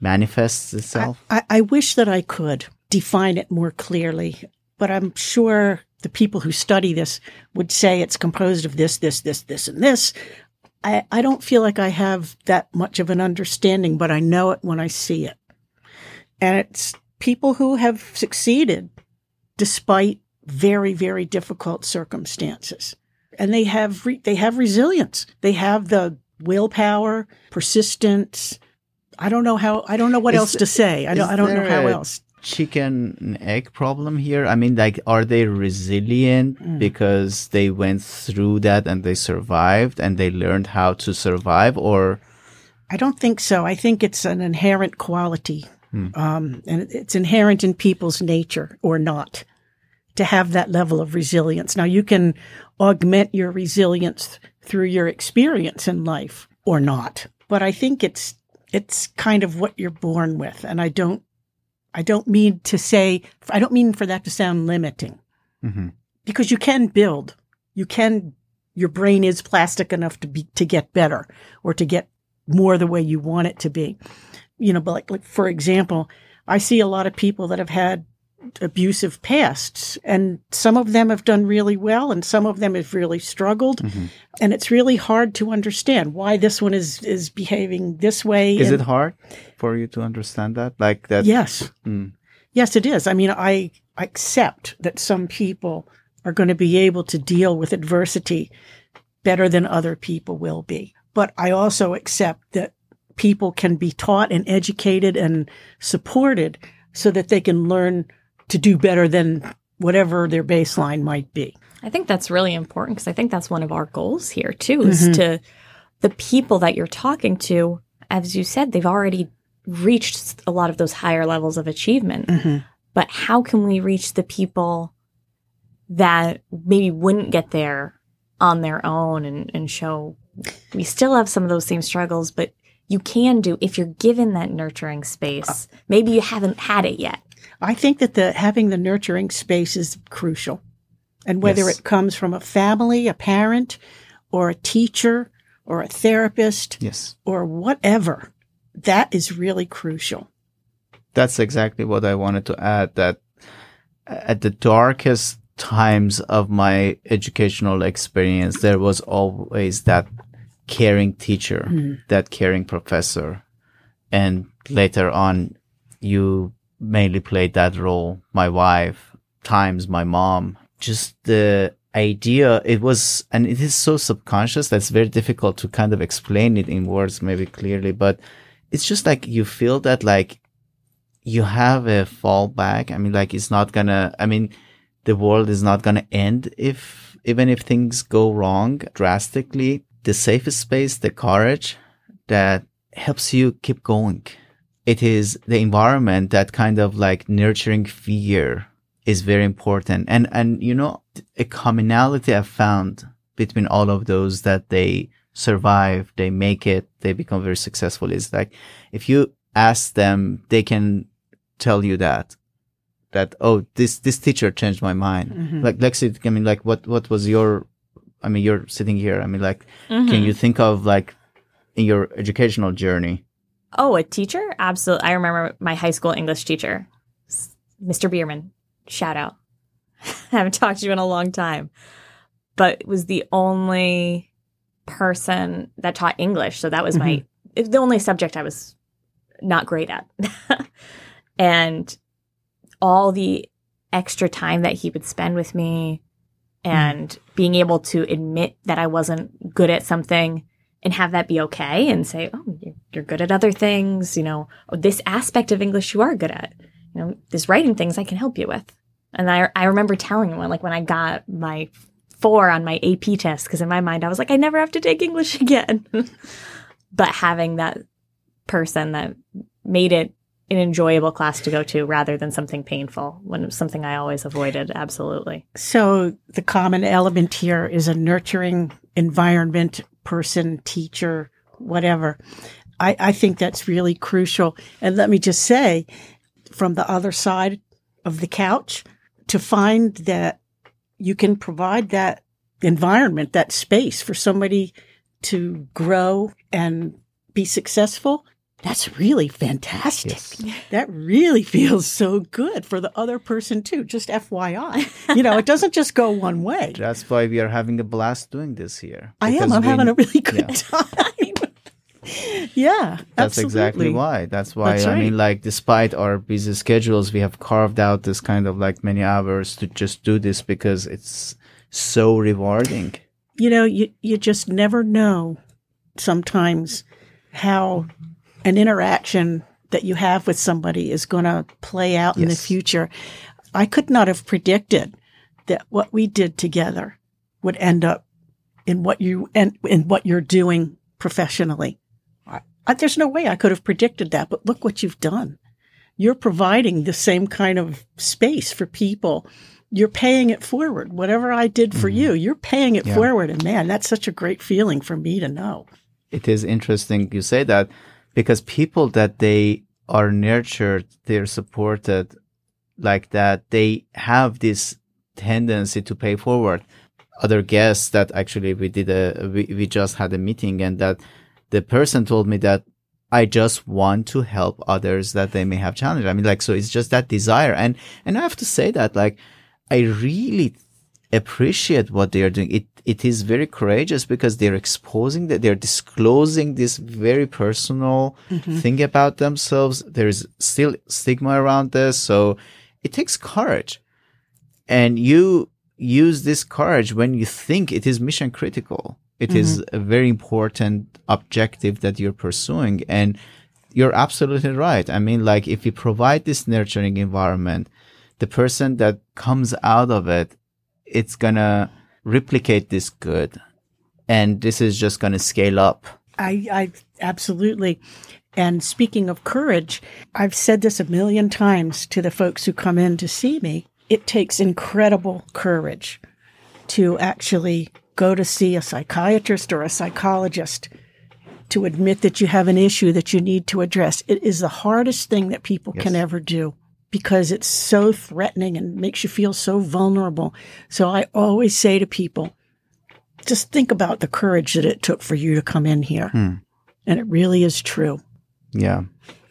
manifests itself. I, I wish that I could define it more clearly, but I'm sure the people who study this would say it's composed of this, this, this, this, and this. I, I don't feel like I have that much of an understanding, but I know it when I see it. And it's people who have succeeded despite very, very difficult circumstances. And they have, re- they have resilience. They have the willpower, persistence. I don't know how, I don't know what Is else to say. I don't, I don't know how a else. Chicken and egg problem here. I mean, like, are they resilient Mm. because they went through that and they survived and they learned how to survive, or I don't think so. I think it's an inherent quality, um, and it's inherent in people's nature or not to have that level of resilience. Now, you can augment your resilience through your experience in life or not, but I think it's it's kind of what you're born with, and I don't I don't mean to say I don't mean for that to sound limiting Mhm. because you can build, you can your brain is plastic enough to be to get better or to get more the way you want it to be. You know, but like, like for example, I see a lot of people that have had abusive pasts and some of them have done really well and some of them have really struggled and it's really hard to understand why this one is is behaving this way is and- it hard for you to understand that? Like that? yes Mm. yes it is i mean i accept that some people are going to be able to deal with adversity better than other people will be but i also accept that people can be taught and educated and supported so that they can learn to do better than whatever their baseline might be I think that's really important because I think that's one of our goals here too is mm-hmm. to the people that you're talking to, as you said, they've already reached a lot of those higher levels of achievement. Mm-hmm. But how can we reach the people that maybe wouldn't get there on their own and, and show we still have some of those same struggles, but you can do if you're given that nurturing space. Uh, maybe you haven't had it yet. I think that the having the nurturing space is crucial. And whether Yes. it comes from a family, a parent, or a teacher, or a therapist, Yes. or whatever, that is really crucial. That's exactly what I wanted to add. That uh, at the darkest times of my educational experience, there was always that caring teacher, mm. that caring professor. And later on, you mainly played that role. My wife, times my mom, just the idea it was and it is so subconscious that's very difficult to kind of explain it in words maybe clearly but it's just like you feel that like you have a fallback. I mean like it's not gonna i mean the world is not gonna end if even if things go wrong drastically. The safest space the courage that helps you keep going it is the environment that kind of like nurturing fear is very important. And, and, you know, a commonality I've found between all of those that they survive, they make it, they become very successful is like, if you ask them, they can tell you that, that, oh, this, this teacher changed my mind. Mm-hmm. Like, Lexi, I mean, like, what, what was your, I mean, you're sitting here. I mean, like, can mm-hmm. you think of like in your educational journey? Oh, a teacher? Absolutely. I remember my high school English teacher, Mr. Bierman. Shout out. (laughs) I haven't talked to you in a long time, but was the only person that taught English. So that was my mm-hmm. it's the only subject I was not great at. (laughs) and all the extra time that he would spend with me hmm. and being able to admit that I wasn't good at something and have that be okay and say, oh, you're, good at other things. You know, oh, this aspect of English you are good at. You know, this writing things I can help you with. And I, I remember telling him, like, when I got my four on my AP test, because in my mind, I was like, I never have to take English (laughs) again. but having that person that made it an enjoyable class to go to rather than something painful when it was something I always avoided. Absolutely. So the common element here is a nurturing environment, person, teacher, whatever. I, I think that's really crucial. And let me just say, from the other side of the couch, to find that you can provide that environment, that space for somebody to grow and be successful. That's really fantastic. That really feels so good for the other person too. Just FYI, you know, it doesn't just go one way. That's why we are having a blast doing this here. I am. I'm we- having a really good yeah. time. (laughs) yeah, That's absolutely. exactly why. That's why That's I mean, like, despite our busy schedules, we have carved out this kind of like many hours to just do this because it's so rewarding. You know, you you just never know sometimes how an interaction that you have with somebody is going to play out in the future. I could not have predicted that what we did together would end up in what you and in what you're doing professionally. I, there's no way I could have predicted that, but look what you've done. You're providing the same kind of space for people. You're paying it forward. Whatever I did for mm-hmm. you, you're paying it Yeah. forward. And man, that's such a great feeling for me to know. It is interesting you say that because people that they are nurtured, they're supported like that, they have this tendency to pay forward. Other guests that actually we did a, we, we just had a meeting and that the person told me that I just want to help others that they may have challenges. I mean, like, so it's just that desire. And, and I have to say that, like, I really appreciate what they are doing. It, it is very courageous because they're exposing that they're disclosing this very personal mm-hmm. thing about themselves. There's still stigma around this. So it takes courage and you use this courage when you think it is mission critical. It is mm-hmm. a very important objective that you're pursuing. And you're absolutely right. I mean, like if you provide this nurturing environment, the person that comes out of it, it's gonna replicate this good. And this is just gonna scale up. I, I absolutely. And speaking of courage, I've said this a million times to the folks who come in to see me. It takes incredible courage to actually go to see a psychiatrist or a psychologist to admit that you have an issue that you need to address. It is the hardest thing that people can ever do because it's so threatening and makes you feel so vulnerable. So I always say to people, just think about the courage that it took for you to come in here. And it really is true. Yeah,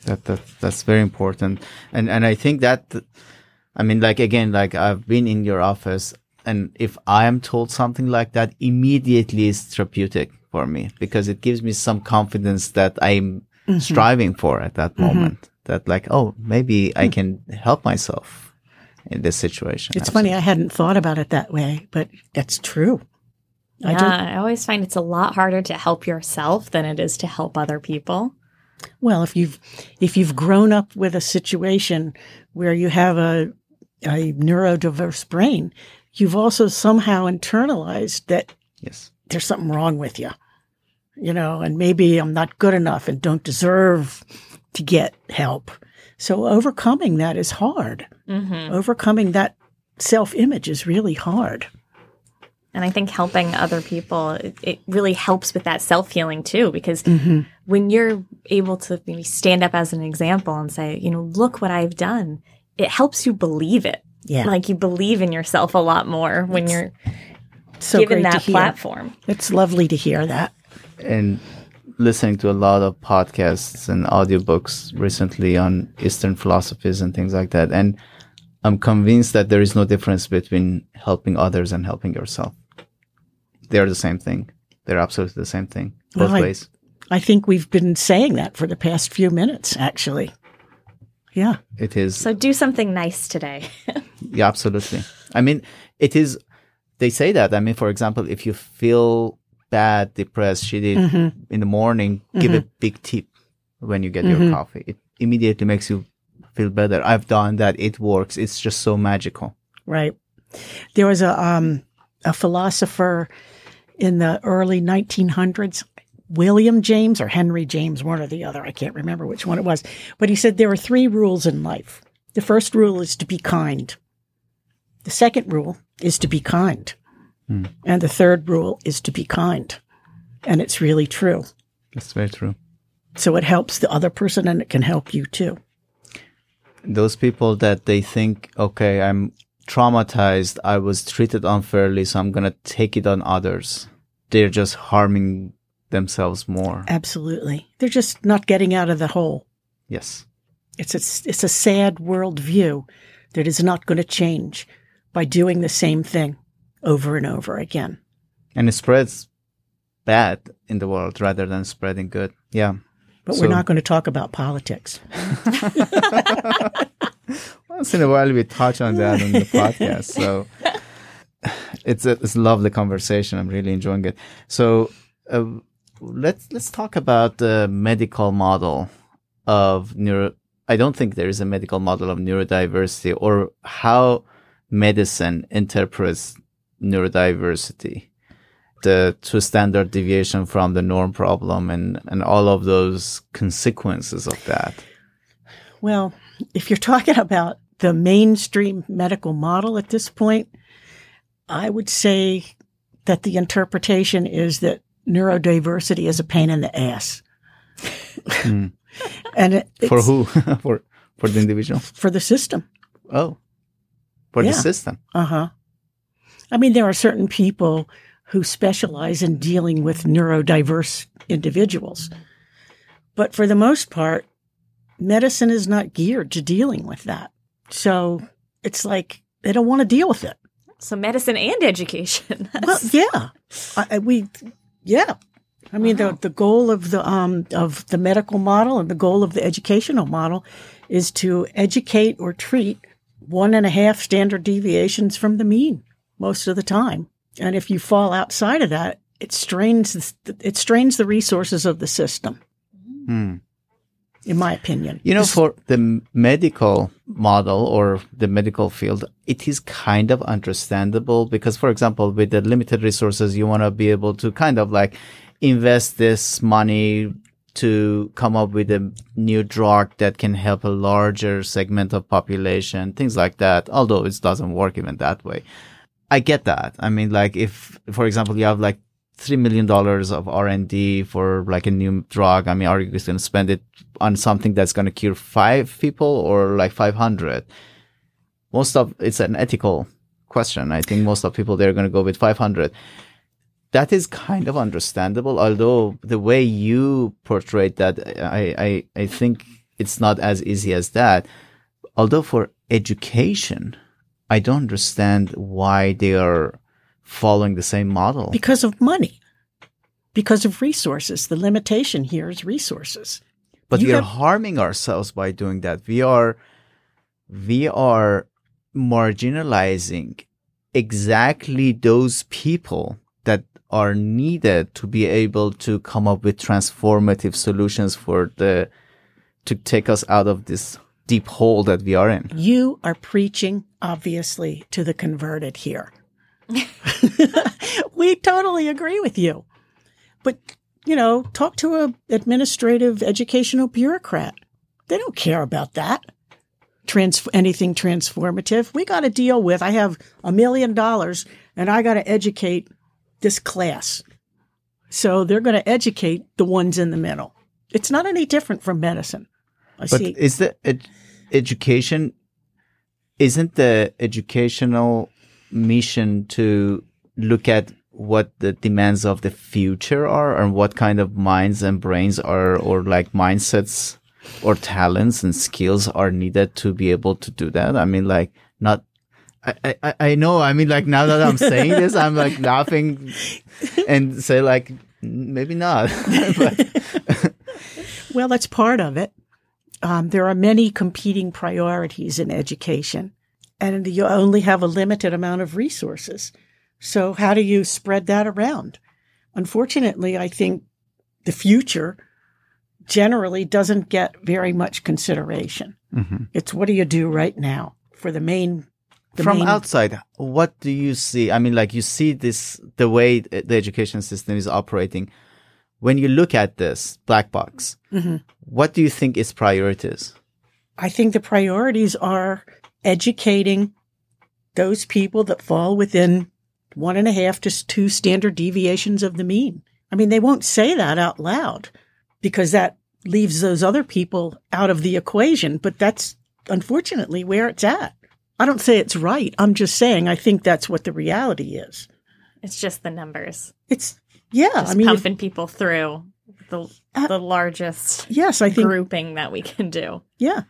that that that's very important, and and I think that, I mean, like again, like I've been in your office. and if I am told something like that, immediately is therapeutic for me because it gives me some confidence that I'm Mm-hmm. striving for at that moment. That like, oh, maybe I hmm. can help myself in this situation. It's funny, I hadn't thought about it that way, but it's true. I Yeah, do. I always find it's a lot harder to help yourself than it is to help other people. Well, if you've if you've grown up with a situation where you have a a neurodiverse brain, you've also somehow internalized that Yes. there's something wrong with you. You know, and maybe I'm not good enough and don't deserve to get help. So overcoming that is hard. Mm-hmm. Overcoming that self image is really hard. And I think helping other people, it, it really helps with that self healing too, because when you're able to maybe stand up as an example and say, you know, look what I've done, it helps you believe it. Yeah. Like you believe in yourself a lot more when you're so given great that to hear. platform. It's lovely to hear that. and listening to a lot of podcasts and audiobooks recently on Eastern philosophies and things like that. And I'm convinced that there is no difference between helping others and helping yourself. They're the same thing. They're absolutely the same thing, both Well, I- ways. I think we've been saying that for the past few minutes, actually. Yeah. It is So do something nice today. (laughs) Yeah, absolutely. I mean, it is. They say that. I mean, for example, if you feel bad, depressed, shitty Mm-hmm. in the morning, give a big tip when you get your coffee. It immediately makes you feel better. I've done that. It works. It's just so magical. Right. There was a um, a philosopher in the early 1900s, William James or Henry James, one or the other. I can't remember which one it was. But he said there are three rules in life. The first rule is to be kind. The second rule is to be kind. Mm. And the third rule is to be kind. And it's really true. That's very true. So it helps the other person and it can help you too. Those people that they think, okay, I'm traumatized. I was treated unfairly, so I'm gonna take it on others. They're just harming themselves more. Absolutely. They're just not getting out of the hole. Yes. It's a, it's a sad worldview that is not going to change by doing the same thing over and over again. And it spreads bad in the world rather than spreading good. Yeah. But So- we're not going to talk about politics. (laughs) (laughs) Once in a while, we touch on that on the podcast. So (laughs) it's a, it's a lovely conversation. I'm really enjoying it. So uh, let's let's talk about the medical model of neuro. I don't think there is a medical model of neurodiversity or how medicine interprets neurodiversity, the two standard deviation from the norm problem, and and all of those consequences of that. Well, if you're talking about the mainstream medical model at this point, I would say that the interpretation is that neurodiversity is a pain in the ass. (laughs) and it, For who? (laughs) for for the individual. For the system. Oh, for Yeah. the system. Uh huh. I mean, there are certain people who specialize in dealing with neurodiverse individuals. But for the most part, medicine is not geared to dealing with that. So it's like they don't want to deal with it. so medicine and education. (laughs) Well, yeah. I, we, yeah. I mean, the, the goal of the, um, of the medical model and the goal of the educational model is to educate or treat one and a half standard deviations from the mean most of the time. And if you fall outside of that, it strains, the- it strains the resources of the system, Hmm. in my opinion. You know, for the medical model or the medical field, it is kind of understandable because, for example, with the limited resources, you want to be able to kind of like invest this money to come up with a new drug that can help a larger segment of population, things like that. Although it doesn't work even that way. I get that. I mean, like if, for example, you have like three million dollars of R and D for like a new drug. I mean, are you just going to spend it on something that's going to cure five people or like five hundred? Most of it's an ethical question. I think most of people they're going to go with five hundred. That is kind of understandable, although the way you portrayed that, I, I, I think it's not as easy as that. Although for education, I don't understand why they are following the same model. Because of money, because of resources. The limitation here is resources. But You we are harming ourselves by doing that. We are, we are marginalizing exactly those people that are needed to be able to come up with transformative solutions for the, to take us out of this deep hole that we are in. You are preaching, obviously, to the converted here. (laughs) we totally agree with you. But, you know, talk to a administrative educational bureaucrat. They don't care about that. Trans- anything transformative. We got to deal with, I have a million dollars and I got to educate this class. So they're going to educate the ones in the middle. It's not any different from medicine. I But see. is the ed- education, isn't the educational mission to look at what the demands of the future are and what kind of minds and brains are or like mindsets or talents and skills are needed to be able to do that? I mean, like not. I, I, I know. I mean, like now that I'm saying this, I'm like laughing and say like maybe not. (laughs) but, Well, that's part of it. Um, there are many competing priorities in education, and you only have a limited amount of resources. So, how do you spread that around? Unfortunately, I think the future generally doesn't get very much consideration. Mhm. It's what do you do right now for the main. The from main, outside what do you see i mean like you see this the way the education system is operating when you look at this black box Mhm. what do you think its priorities I think the priorities are educating those people that fall within one and a half to two standard deviations of the mean. I mean, they won't say that out loud because that leaves those other people out of the equation, but that's unfortunately where it's at. I don't say it's right. I'm just saying I think that's what the reality is. It's just the numbers. It's, yeah, Just I mean, if- pumping people through the Uh, the largest yes, I think, grouping that we can do. yeah.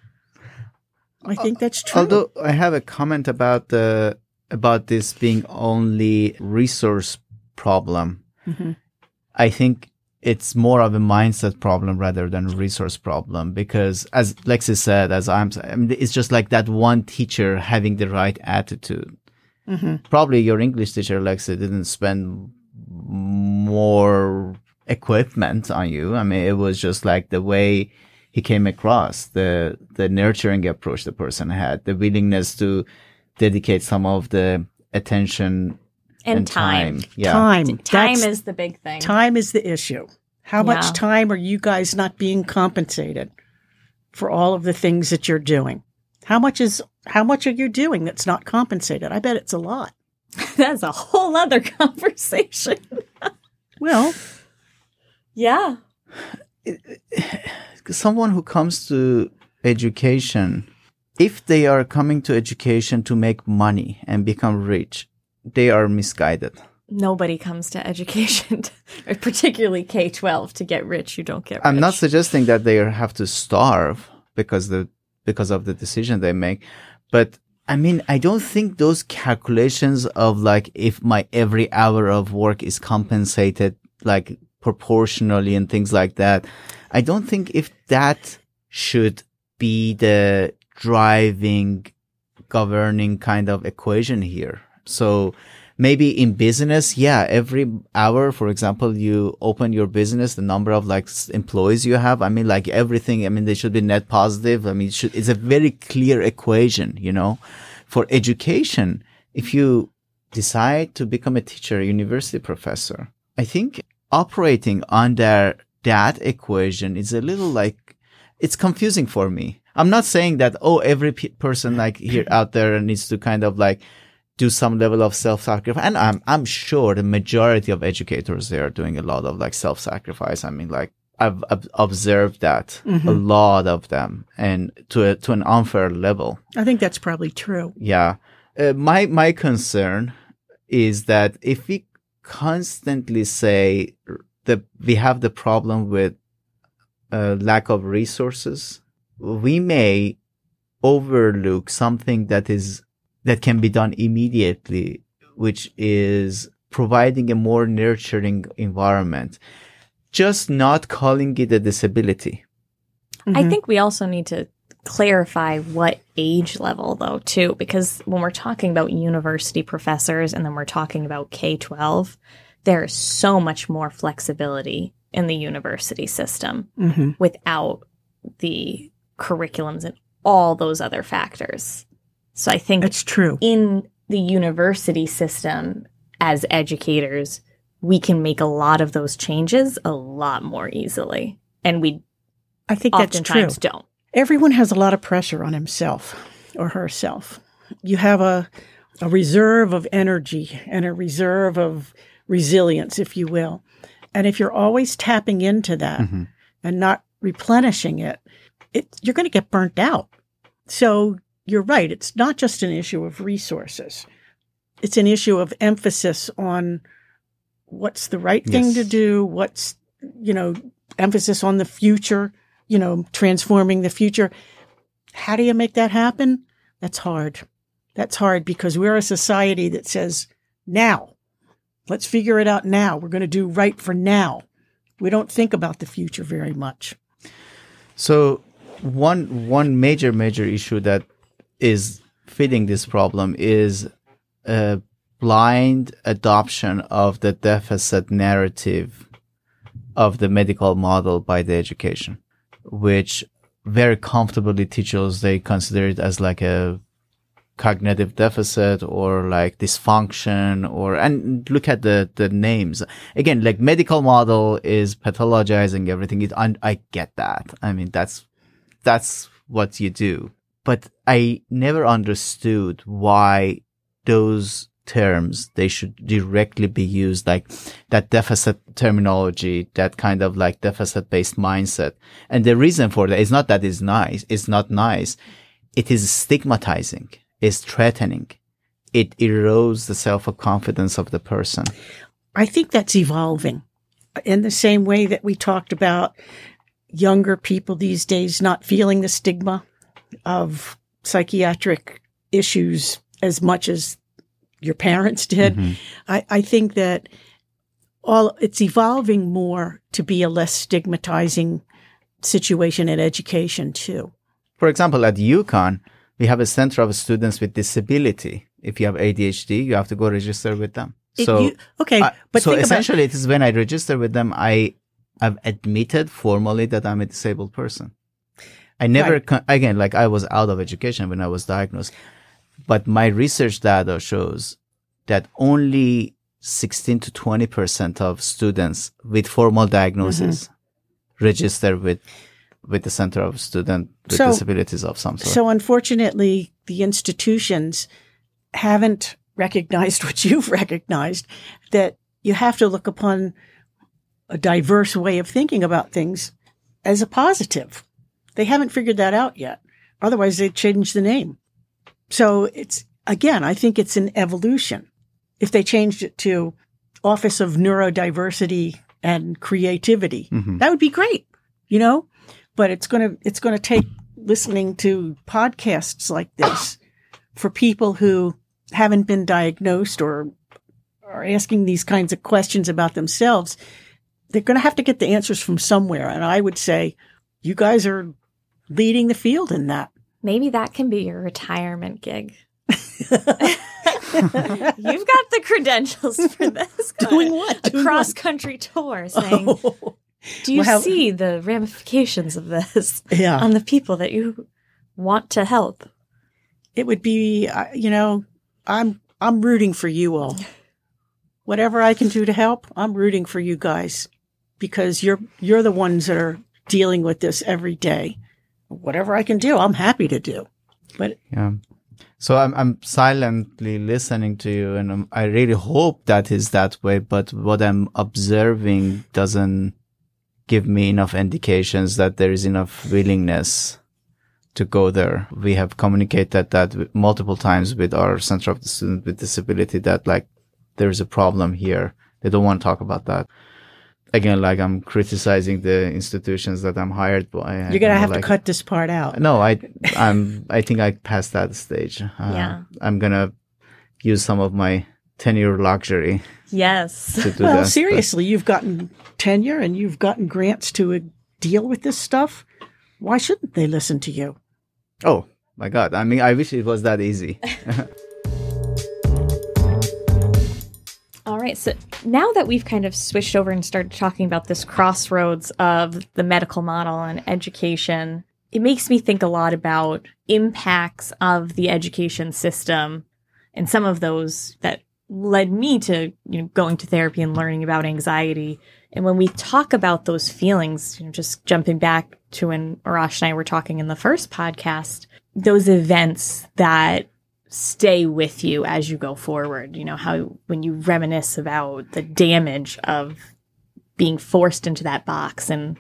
I think that's true. although i have a comment about the about this being only resource problem Mhm. i think it's more of a mindset problem rather than a resource problem because as lexi said as i'm I mean, it's just like that one teacher having the right attitude Mhm. probably your English teacher, Alexa, didn't spend more equipment on you. I mean, it was just like the way he came across, the the nurturing approach the person had, the willingness to dedicate some of the attention And, time. Yeah. Time. Time That's- is the big thing. Time is the issue. How much time are you guys not being compensated for all of the things that you're doing? How much is how much are you doing that's not compensated? I bet it's a lot. (laughs) That's a whole other (laughs) conversation. Well, Yeah. (sighs) Someone who comes to education, if they are coming to education to make money and become rich, they are misguided. Nobody comes to education, (laughs) particularly K 12, to get rich. You don't get rich. I'm not suggesting that they have to starve because the because of the decision they make, but I mean, I don't think those calculations of like if my every hour of work is compensated like proportionally and things like that. I don't think if that should be the driving governing kind of equation here. So maybe in business, yeah, every hour, for example, you open your business, the number of like employees you have. I mean, like everything. I mean, they should be net positive. I mean, it should, it's a very clear equation, you know, for education. If you decide to become a teacher, university professor, I think operating under that equation is a little like it's confusing for me. I'm not saying that oh every pe- person like here out there needs to kind of like do some level of self-sacrifice and I'm I'm sure the majority of educators they are doing a lot of like self-sacrifice. I mean like I've, I've observed that a lot of them and to a, to an unfair level. I think that's probably true. Yeah. Uh, my my concern is that if we constantly say that we have the problem with uh, lack of resources, we may overlook something that is that can be done immediately, which is providing a more nurturing environment. Just not calling it a disability. I think we also need to clarify what age level though too because when we're talking about university professors and then we're talking about K12 there is so much more flexibility in the university system Mhm. without the curriculums and all those other factors. So I think That's true. in the university system as educators, we can make a lot of those changes a lot more easily. And we I think that's true. oftentimes don't. Everyone has a lot of pressure on himself or herself. You have a a reserve of energy and a reserve of resilience, if you will. And if you're always tapping into that Mhm. and not replenishing it, it you're going to get burnt out. So you're right. It's not just an issue of resources. It's an issue of emphasis on what's the right thing Yes. to do, what's, you know, emphasis on the future, you know, transforming the future. How do you make that happen? That's hard. That's hard because we're a society that says, now, let's figure it out now. We're going to do right for now. We don't think about the future very much. So one one major major issue that is fitting this problem is a blind adoption of the deficit narrative of the medical model by the education, which very comfortably teachers they consider it as like a cognitive deficit or like dysfunction or and look at the the names. Again like medical model is pathologizing everything. It i get that. I mean that's that's what you do but i never understood why those terms they should directly be used like that deficit terminology that kind of like deficit based mindset. And the reason for that is not that it's nice it's not nice. It is stigmatizing it's threatening. It erodes the self-confidence of the person. I think that's evolving in the same way that we talked about younger people these days not feeling the stigma of psychiatric issues as much as your parents did. I, I think that all it's evolving more to be a less stigmatizing situation in education too. For example, at UConn, we have a center of students with disability. If you have ADHD, you have to go register with them. It- so, you- okay, uh, but so think about- essentially, it is when I register with them, I I have admitted formally that I'm a disabled person. I never, Right. con- again, like I was out of education when I was diagnosed, but my research data shows that only 16 to 20% of students with formal diagnosis Mm-hmm. register with, with the Center of Student with So- Disabilities of some sort. So unfortunately, the institutions haven't recognized (laughs) what you've recognized that you have to look upon a diverse way of thinking about things as a positive. They haven't figured that out yet. Otherwise, they'd change the name. So it's, again, I think it's an evolution. If they changed it to Office of Neurodiversity and Creativity, Mhm. that would be great, you know? But it's going to, it's going to take listening to podcasts like this for people who haven't been diagnosed or are asking these kinds of questions about themselves. They're going to have to get the answers from somewhere. And I would say you guys are leading the field in that. Maybe that can be your retirement gig. (laughs) You've got the credentials for (laughs) this. Doing what? A cross country tour saying, Do you Well, see the ramifications of this yeah. on the people that you want to help? it would be, uh, you know, I'm, I'm rooting for you all. (laughs) Whatever I can do to help, I'm rooting for you guys because you're, you're the ones that are dealing with this every day. Whatever I can do, I'm happy to do. But Yeah. So I'm I'm silently listening to you, and i I really hope that is that way. But what I'm observing doesn't give me enough indications that there is enough willingness to go there. We have communicated that multiple times with our Center of the Student with Disability that like there is a problem here. They don't want to talk about that. Again, like I'm criticizing the institutions that I'm hired by. You're gonna don't have like- to cut this part out. No, I, I'm. I think I passed that stage. Uh, Yeah. I'm gonna use some of my tenure luxury Yes. to do Well, that. but- seriously, you've gotten tenure and you've gotten grants to uh, deal with this stuff. Why shouldn't they listen to you? Oh my god! I mean, I wish it was that easy. (laughs) All right. So now that we've kind of switched over and started talking about this crossroads of the medical model and education, it makes me think a lot about impacts of the education system and some of those that led me to you know going to therapy and learning about anxiety. And when we talk about those feelings, you know, just jumping back to when Arash and I were talking in the first podcast, those events that stay with you as you go forward. You know, how when you reminisce about the damage of being forced into that box and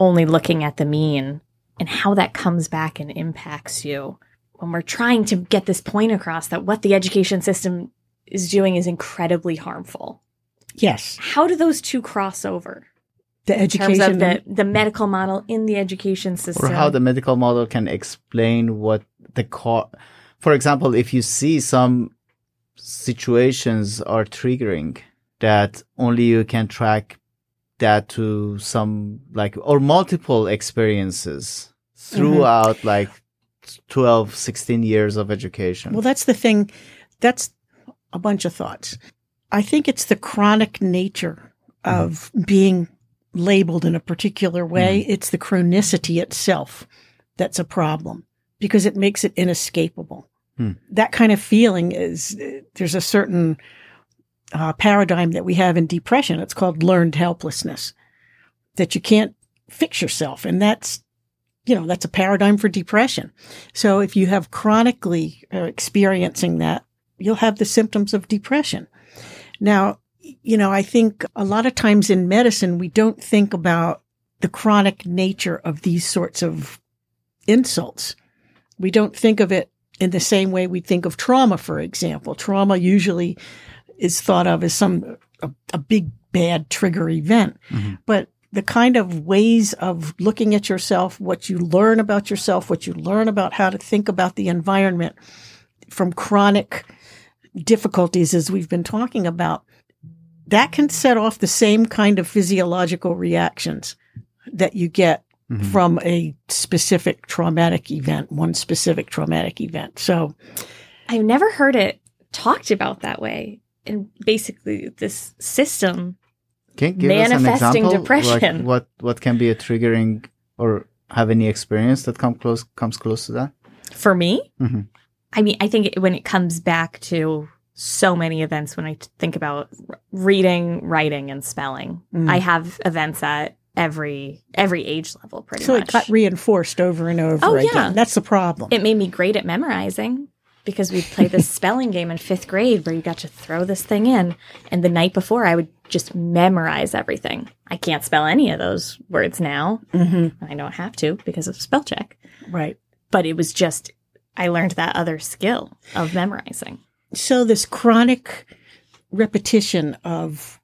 only looking at the mean and how that comes back and impacts you. When we're trying to get this point across that what the education system is doing is incredibly harmful. Yes, How do those two cross over? the In terms education. of the, the medical model in the education system. or how the medical model can explain what the co- for example if you see some situations are triggering that only you can track that to some like or multiple experiences throughout mm-hmm. like 12 16 years of education Well, that's the thing. That's a bunch of thoughts. I think it's the chronic nature mm-hmm. of being labeled in a particular way. Mm-hmm. It's the chronicity itself that's a problem because it makes it inescapable. Hmm. That kind of feeling is, there's a certain uh, paradigm that we have in depression. It's called learned helplessness that you can't fix yourself. And that's, you know, that's a paradigm for depression. So if you have chronically uh, experiencing that, you'll have the symptoms of depression. Now, you know, I think a lot of times in medicine, we don't think about the chronic nature of these sorts of insults. We don't think of it in the same way we think of trauma, for example. Trauma usually is thought of as some, a, a big bad trigger event. Mm-hmm. But the kind of ways of looking at yourself, what you learn about yourself, what you learn about how to think about the environment from chronic difficulties, as we've been talking about, that can set off the same kind of physiological reactions that you get from a specific traumatic event, one specific traumatic event. So, I've never heard it talked about that way. And basically, this system can you give us an manifesting example? depression. like what what can be a triggering or have any experience that come close comes close to that for me, Mhm. I mean, I think it, when it comes back to so many events, when I think about reading, writing, and spelling, Mm. I have events at every every age level, pretty so much. it got reinforced over and over Oh, again. yeah. That's the problem. it made me great at memorizing because we played this (laughs) spelling game in fifth grade where you got to throw this thing in, and the night before I would just memorize everything. I can't spell any of those words now. hmm I don't have to because of spell check. Right. But it was just I learned that other skill of memorizing. So this chronic repetition of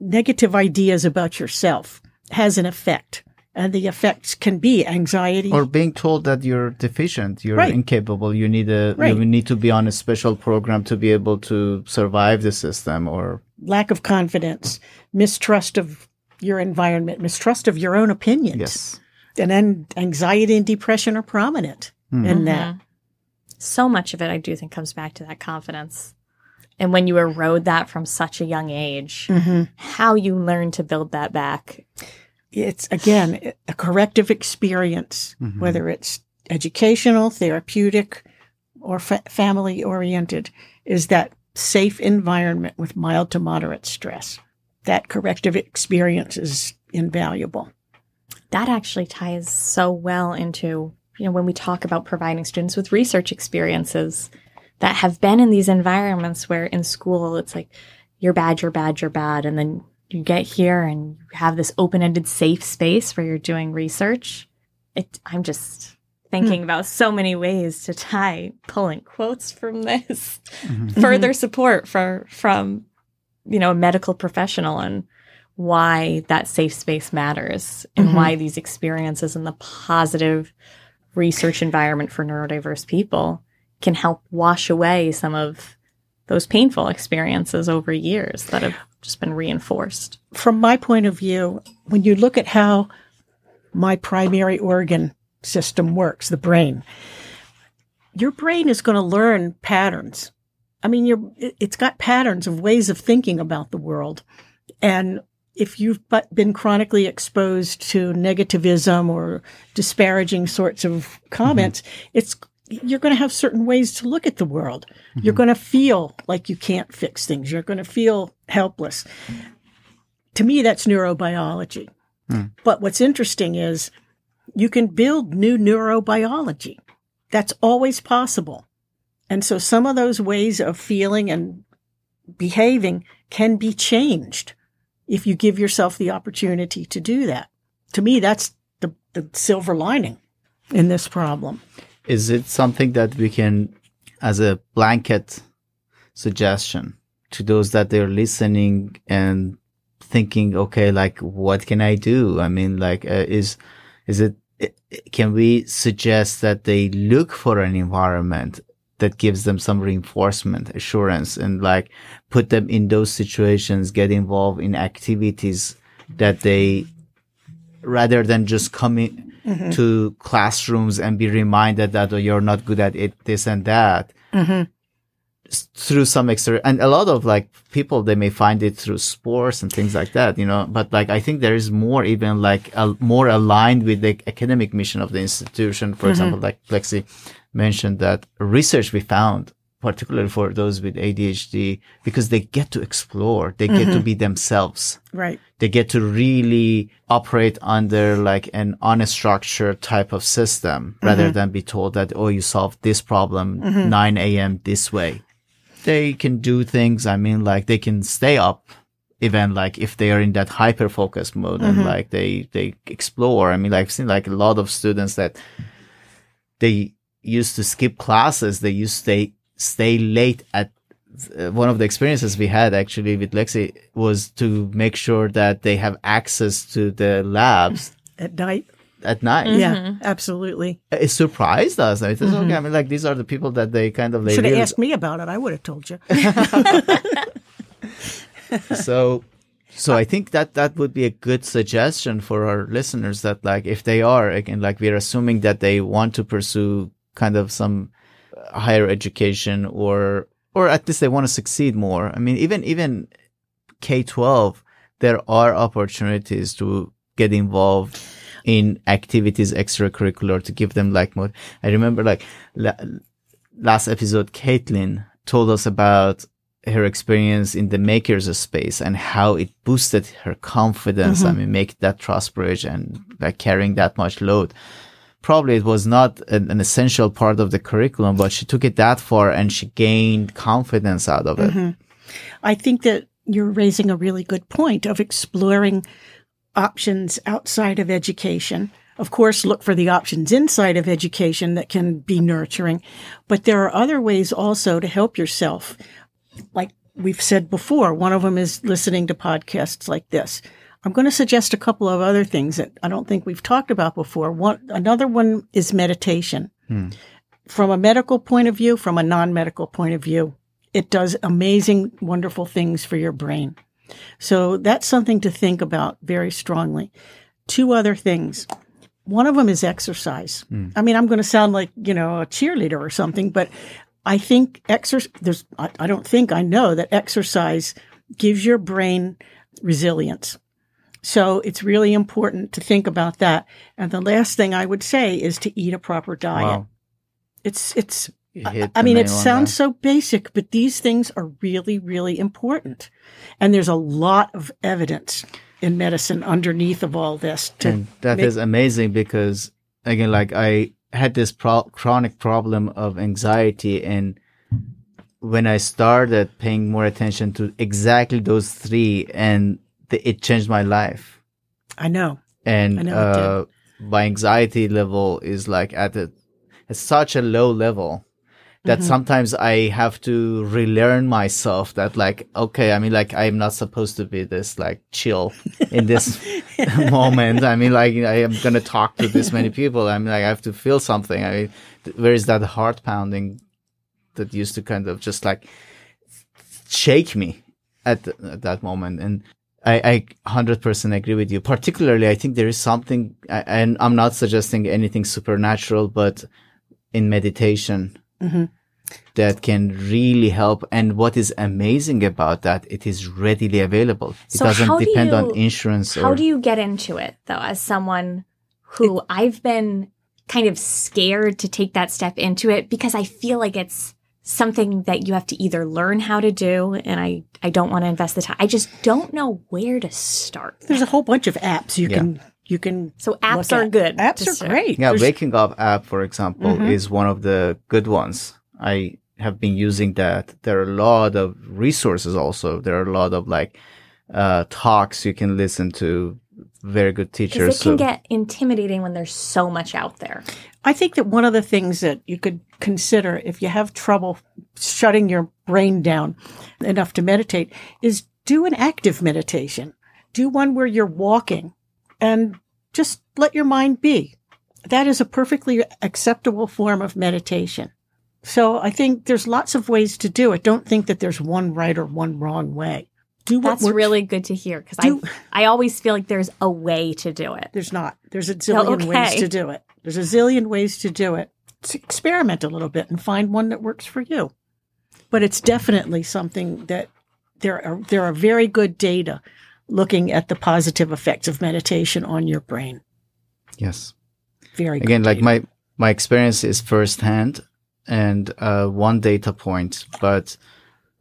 negative ideas about yourself has an effect. And the effects can be anxiety. or being told that you're deficient you're Right. incapable you need a Right. you need to be on a special program to be able to survive the system or lack of confidence, mistrust of your environment, mistrust of your own opinions. yes And then anxiety and depression are prominent hmm. in that. Mm-hmm. So much of it, I do think, comes back to that confidence. And when you erode that from such a young age, mm-hmm. how you learn to build that back. It's again a corrective experience, mm-hmm. whether it's educational, therapeutic, or fa- family oriented, is that safe environment with mild to moderate stress. That corrective experience is invaluable. That actually ties so well into, you know, when we talk about providing students with research experiences that have been in these environments where in school it's like, you're bad, you're bad, you're bad. And then you get here and you have this open ended safe space where you're doing research. It, I'm just thinking hmm. about so many ways to tie pulling quotes from this mm-hmm. (laughs) further support for from you know a medical professional and why that safe space matters and why mm-hmm. these experiences and the positive research environment for neurodiverse people can help wash away some of those painful experiences over years that have just been reinforced. From my point of view, when you look at how my primary organ system works, the brain, your brain is going to learn patterns. I mean, you're, it- it's got patterns of ways of thinking about the world. And if you've been chronically exposed to negativism or disparaging sorts of comments, mm-hmm. it's you're going to have certain ways to look at the world. You're mm-hmm. going to feel like you can't fix things. You're going to feel helpless. To me, that's neurobiology. Hmm. But what's interesting is you can build new neurobiology. That's always possible. And so some of those ways of feeling and behaving can be changed if you give yourself the opportunity to do that. To me, that's the, the silver lining in this problem. Is it something that we can, as a blanket suggestion to those that they're listening and thinking, okay, like, what can I do? I mean, like, uh, is, is it, can we suggest that they look for an environment that gives them some reinforcement, assurance, and like put them in those situations, get involved in activities that they, rather than just coming Mm-hmm. to classrooms and be reminded that oh, you're not good at it, this and that. Mm-hmm. S- Through some extra, and a lot of like people, they may find it through sports and things like that, you know, but like I think there is more even like a, more aligned with the academic mission of the institution. For mm-hmm. example, like Lexi mentioned that research we found, particularly for those with ADHD, because they get to explore, they get to mm-hmm. be themselves Right. they get to really operate under like an unstructured type of system rather mm-hmm. than be told that, oh, you solved this problem mm-hmm. 9 a.m. this way. They can do things. I mean, like they can stay up even like if they are in that hyper focus mode and like they, they explore. I mean, like I've seen like a lot of students that they used to skip classes. They used to stay, stay late at uh, one of the experiences we had actually with Lexi was to make sure that they have access to the labs At night. at night. Yeah, absolutely. It surprised us. It was okay. I mean, like these are the people that they kind of they Should have really- asked me about it. I would have told you. (laughs) so so i think that that would be a good suggestion for our listeners that like if they are again like we're assuming that they want to pursue kind of some uh, higher education or or at least they want to succeed more i mean even even k-12 there are opportunities to get involved in activities extracurricular to give them like more i remember like la- last episode caitlin told us about her experience in the makers space and how it boosted her confidence. I mm-hmm. mean, make that trust bridge and like carrying that much load. Probably it was not an, an essential part of the curriculum, but she took it that far and she gained confidence out of it. Mm-hmm. I think that you're raising a really good point of exploring options outside of education. Of course, look for the options inside of education that can be nurturing, but there are other ways also to help yourself. Like we've said before, one of them is listening to podcasts like this. I'm going to suggest a couple of other things that I don't think we've talked about before. One, another one is meditation. Hmm. From a medical point of view, from a non-medical point of view, it does amazing, wonderful things for your brain. So that's something to think about very strongly. Two other things. One of them is exercise. Hmm. I mean, I'm going to sound like, you know, a cheerleader or something, but I think exercise, there's, I, I don't think I know that exercise gives your brain resilience. So it's really important to think about that. And the last thing I would say is to eat a proper diet. Wow. It's, it's, I mean, it sounds the- so basic, but these things are really, really important. And there's a lot of evidence in medicine underneath of all this to and that is make- amazing because again like i had this pro- chronic problem of anxiety and when i started paying more attention to exactly those three and it changed my life I know. and I know uh, my anxiety level is like at a at such a low level that sometimes I have to relearn myself that like, okay, I mean, like, I'm not supposed to be this like chill in this (laughs) moment. I mean, like, I am going to talk to this many people. I mean, like, I have to feel something. I mean, th- where is that heart pounding that used to kind of just like shake me at, th- at that moment? And I, I 100% agree with you. Particularly, I think there is something, and I'm not suggesting anything supernatural, but in meditation, mm-hmm. that can really help. And what is amazing about that, it is readily available. It So doesn't how do depend on insurance How or do you get into it though, as someone who I've been kind of scared to take that step into it because I feel like it's something that you have to either learn how to do and I, I don't want to invest the time. I just don't know where to start. There's a whole bunch of apps you Yeah. can you can So apps are at. good. Apps are to- great. Yeah, There's- Waking Up app, for example, Mm-hmm. is one of the good ones. I have been using that. There are a lot of resources also. There are a lot of like uh, talks you can listen to. Very good Because teachers. it can get intimidating when there's so much out there. I think that one of the things that you could consider if you have trouble shutting your brain down enough to meditate is do an active meditation. Do one where you're walking and just let your mind be. That is a perfectly acceptable form of meditation. So I think there's lots of ways to do it. Don't think that there's one right or one wrong way. Do what That's works. really good to hear because I I always feel like there's a way to do it. There's not. There's a zillion okay. ways to do it. There's a zillion ways to do it. S- experiment a little bit and find one that works for you. But it's definitely something that there are there are very good data looking at the positive effects of meditation on your brain. yes. Very again good like data. my my experience is firsthand and uh, one data point but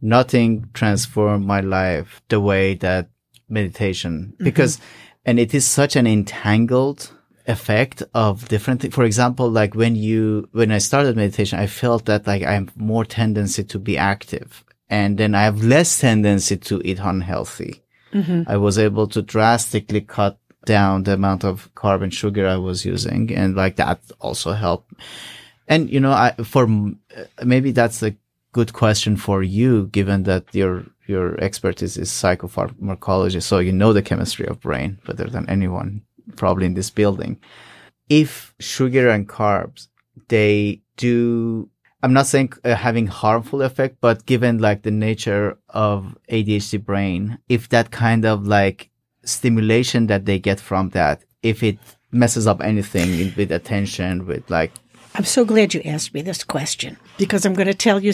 nothing transformed my life the way that meditation because and it is such an entangled effect of different things for example like when you when i started meditation i felt that like i have more tendency to be active and then i have less tendency to eat unhealthy I was able to drastically cut down the amount of carb and sugar I was using. And like that also helped. And, you know, I, for uh, maybe that's a good question for you, given that your, your expertise is psychopharmacology. So you know the chemistry of brain better than anyone probably in this building. If sugar and carbs, they do I'm not saying uh, having harmful effect, but given like the nature of ADHD brain, if that kind of like stimulation that they get from that, if it messes up anything with attention, with like, I'm so glad you asked me this question because I'm going to tell you,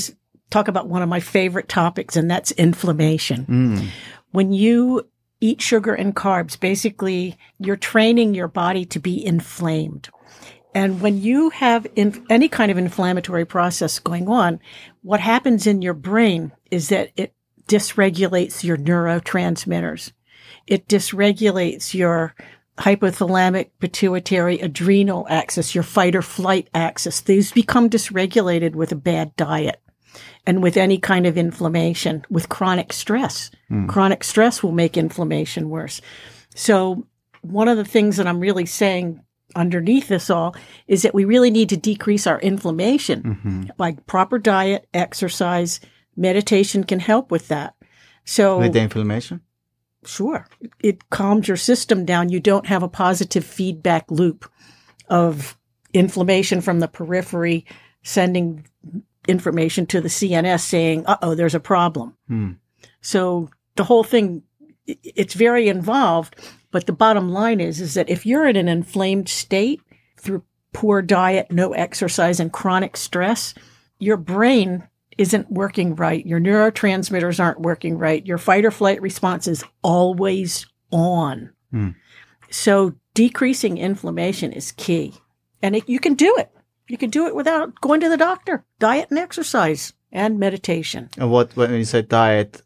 talk about one of my favorite topics, and that's inflammation. When you eat sugar and carbs, basically you're training your body to be inflamed. And when you have in, any kind of inflammatory process going on, what happens in your brain is that it dysregulates your neurotransmitters. It dysregulates your hypothalamic pituitary adrenal axis, your fight or flight axis. These become dysregulated with a bad diet and with any kind of inflammation, with chronic stress. Hmm. Chronic stress will make inflammation worse. So one of the things that I'm really saying underneath this all is that we really need to decrease our inflammation mm-hmm. by proper diet, exercise, meditation can help with that. So with the inflammation. Sure. It calms your system down. You don't have a positive feedback loop of inflammation from the periphery sending information to the CNS saying, uh oh, there's a problem. So the whole thing, it's very involved. But the bottom line is, is that if you're in an inflamed state through poor diet, no exercise, and chronic stress, your brain isn't working right. Your neurotransmitters aren't working right. Your fight or flight response is always on. So decreasing inflammation is key. And it, you can do it. You can do it without going to the doctor. Diet and exercise and meditation. And what, when you say diet,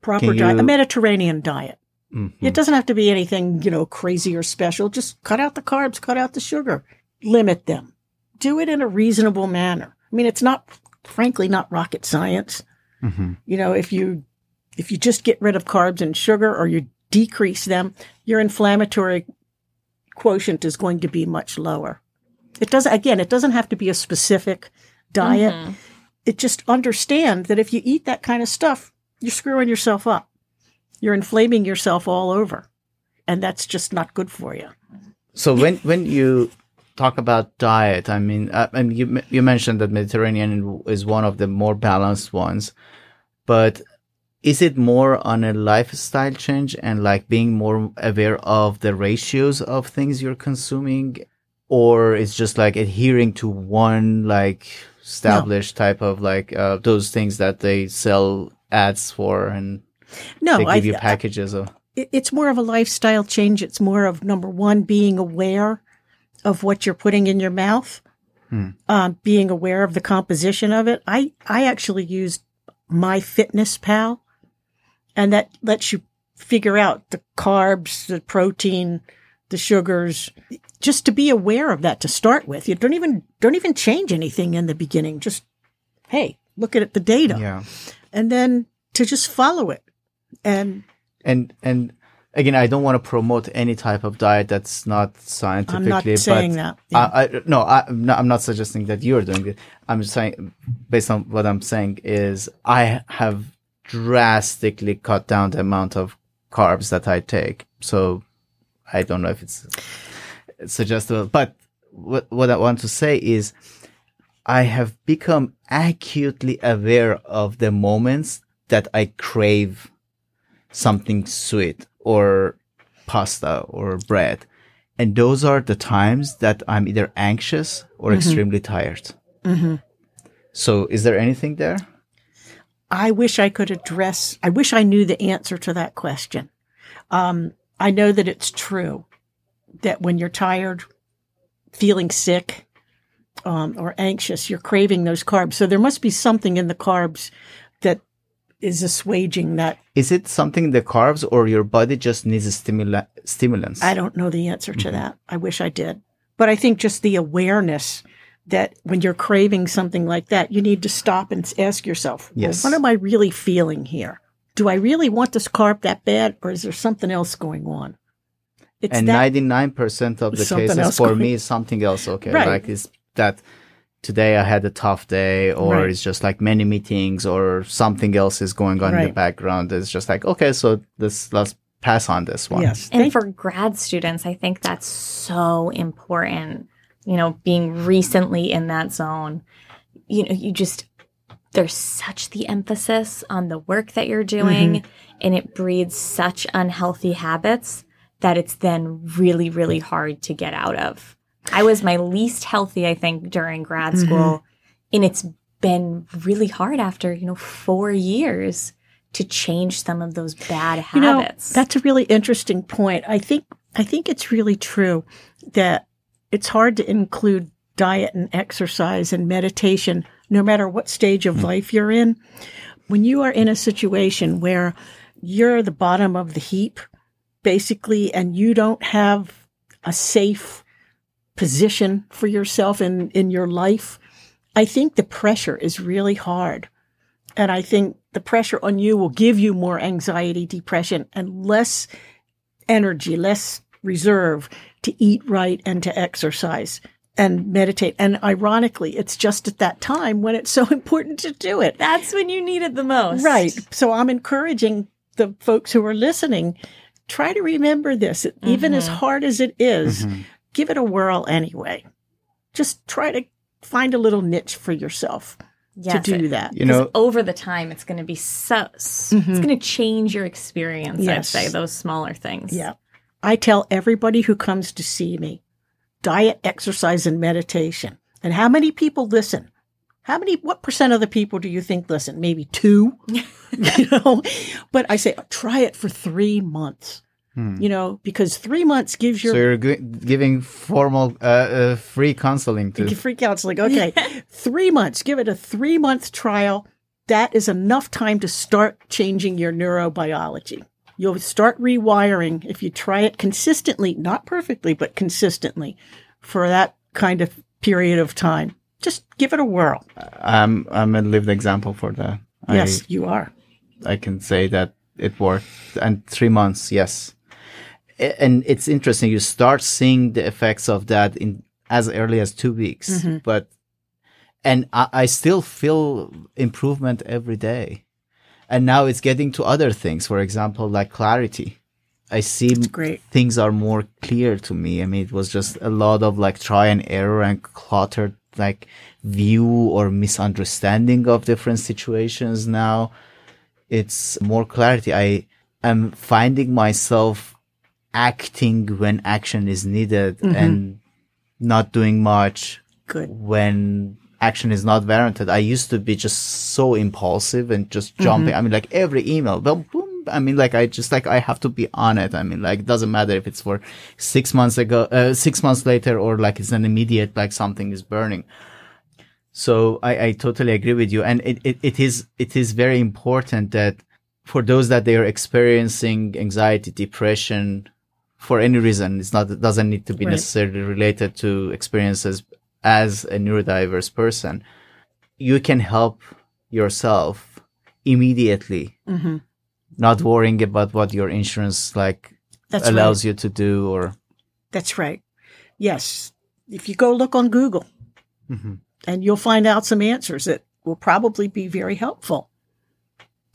Proper diet, a Mediterranean diet. mhm. It doesn't have to be anything, you know, crazy or special. Just cut out the carbs, cut out the sugar, limit them. Do it in a reasonable manner. I mean, it's not, frankly, not rocket science. Mhm. You know, if you, if you just get rid of carbs and sugar or you decrease them, your inflammatory quotient is going to be much lower. It doesn't, again, it doesn't have to be a specific diet. it just understand that if you eat that kind of stuff, you're screwing yourself up. You're inflaming yourself all over. And that's just not good for you. So when when you talk about diet, I mean, uh, and you you mentioned that Mediterranean is one of the more balanced ones, but is it more on a lifestyle change and like being more aware of the ratios of things you're consuming, or it's just like adhering to one like established no. type of like uh, those things that they sell ads for and no, they give I, you packages of it's more of a lifestyle change. It's more of number one, being aware of what you're putting in your mouth, hmm. um, being aware of the composition of it. I, I actually used MyFitnessPal and that lets you figure out the carbs, the protein, the sugars, just to be aware of that to start with. You don't even, don't even change anything in the beginning. Just, hey, look at the data. Yeah. And then to just follow it and and and again, I don't want to promote any type of diet that's not scientifically. I'm not saying that. Yeah. I, I, no, I, am not, I'm not suggesting that you're doing it. I'm saying, based on what I'm saying, is I have drastically cut down the amount of carbs that I take. So I don't know if it's suggestible, but what what I want to say is. I have become acutely aware of the moments that I crave something sweet or pasta or bread. And those are the times that I'm either anxious or mm-hmm. extremely tired. Mm-hmm. So is there anything there? I wish I could address, I wish I knew the answer to that question. Um, I know that it's true that when you're tired, feeling sick, um, or anxious, you're craving those carbs. So there must be something in the carbs that is assuaging that. Is it something in the carbs or your body just needs a stimula- stimulants? I don't know the answer to mm-hmm. that. I wish I did. But I think just the awareness that when you're craving something like that, you need to stop and ask yourself, yes. well, what am I really feeling here? Do I really want this carb that bad or is there something else going on? It's and 99% of the cases for me is something else. Okay. Right. Like it's that today I had a tough day, or right. it's just like many meetings, or something else is going on right. in the background. It's just like, okay, so this, let's pass on this one. Yes. And for grad students, I think that's so important. You know, being recently in that zone, you know, you just, there's such the emphasis on the work that you're doing, mm-hmm. and it breeds such unhealthy habits that it's then really, really hard to get out of. I was my least healthy, I think, during grad mm-hmm. school. Mm-hmm. And it's been really hard after, you know, four years to change some of those bad habits. You know, that's a really interesting point. I think I think it's really true that it's hard to include diet and exercise and meditation no matter what stage of mm-hmm. life you're in. When you are in a situation where you're the bottom of the heap, basically, and you don't have a safe position for yourself in, in your life, I think the pressure is really hard. And I think the pressure on you will give you more anxiety, depression, and less energy, less reserve to eat right and to exercise and meditate. And ironically, it's just at that time when it's (laughs) so important to do it. That's when you need it the most. Right. So I'm encouraging the folks who are listening, try to remember this, mm-hmm. even as mm-hmm. hard as it is, mm-hmm give it a whirl anyway. Just try to find a little niche for yourself yes, to do that. You know, over the time, it's going to be so, mm-hmm. it's going to change your experience. Yes. I'd say those smaller things. Yeah. I tell everybody who comes to see me diet, exercise, and meditation. And how many people listen? How many, what percent of the people do you think listen? Maybe two, (laughs) (laughs) you know? But I say, try it for three months. Hmm. You know, because three months gives your. So you're g- giving formal, uh, uh, free counseling to. (laughs) Free counseling. Okay. three months. Give it a three month trial. That is enough time to start changing your neurobiology. You'll start rewiring if you try it consistently, not perfectly, but consistently for that kind of period of time. Just give it a whirl. I'm, I'm a lived example for that. Yes, I, you are. I can say that it worked. And three months, yes and it's interesting. You start seeing the effects of that in as early as two weeks, mm-hmm. but and I, I still feel improvement every day. And now it's getting to other things. For example, like clarity. I see great. things are more clear to me. I mean, it was just a lot of like try and error and cluttered like view or misunderstanding of different situations. Now it's more clarity. I am finding myself acting when action is needed mm-hmm. and not doing much Good. when action is not warranted. I used to be just so impulsive and just jumping. Mm-hmm. I mean, like every email, boom, boom. I mean, like I just like I have to be on it. I mean, like it doesn't matter if it's for six months ago, uh, six months later, or like it's an immediate like something is burning. So I, I totally agree with you, and it, it, it is it is very important that for those that they are experiencing anxiety, depression, for any reason, it's not it doesn't need to be Right. necessarily related to experiences as a neurodiverse person. You can help yourself immediately, hmm not worrying about what your insurance like That's allows right. you to do or That's right. Yes. If you go look on Google, Mhm. and you'll find out some answers that will probably be very helpful.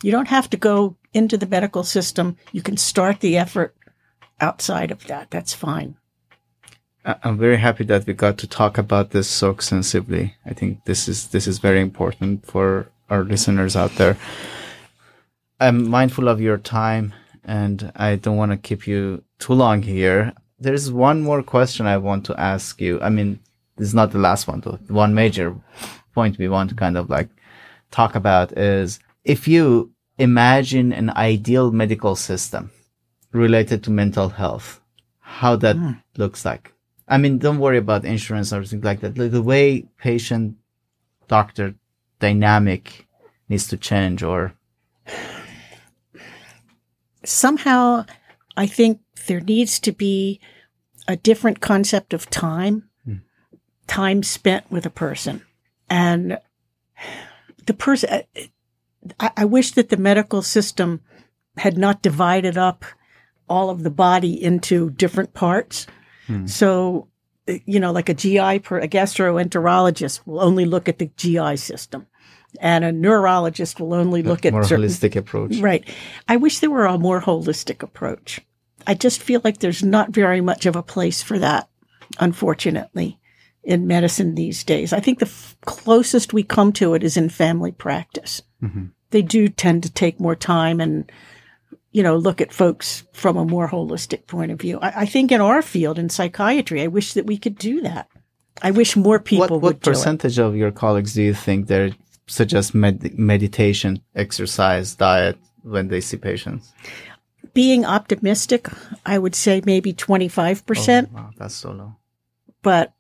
You don't have to go into the medical system. You can start the effort outside of that. That's fine. I'm very happy that we got to talk about this so extensively. I think this is this is very important for our listeners out there. I'm mindful of your time and I don't want to keep you too long here. There's one more question I want to ask you. I mean, this is not the last one though. One major point we want to kind of like talk about is if you imagine an ideal medical system related to mental health, how that hmm. looks like. I mean, don't worry about insurance or things like that. The way patient doctor dynamic needs to change or Somehow, I think there needs to be a different concept of time, hmm. time spent with a person. And the person, uh, I, I wish that the medical system had not divided up all of the body into different parts. Hmm. So, uh, you know, like a GI, per, a gastroenterologist will only look at the GI system, and a neurologist will only look at more certain holistic approach. Right. I wish there were a more holistic approach. I just feel like there's not very much of a place for that, unfortunately, in medicine these days. I think the f- closest we come to it is in family practice. Mm-hmm. They do tend to take more time and, you know, look at folks from a more holistic point of view. I, I think in our field, in psychiatry, I wish that we could do that. I wish more people What, would what do it. percentage of your colleagues do you think they suggest med- meditation, exercise, diet when they see patients? Being optimistic, I would say maybe 25%. Oh, wow, that's so low. but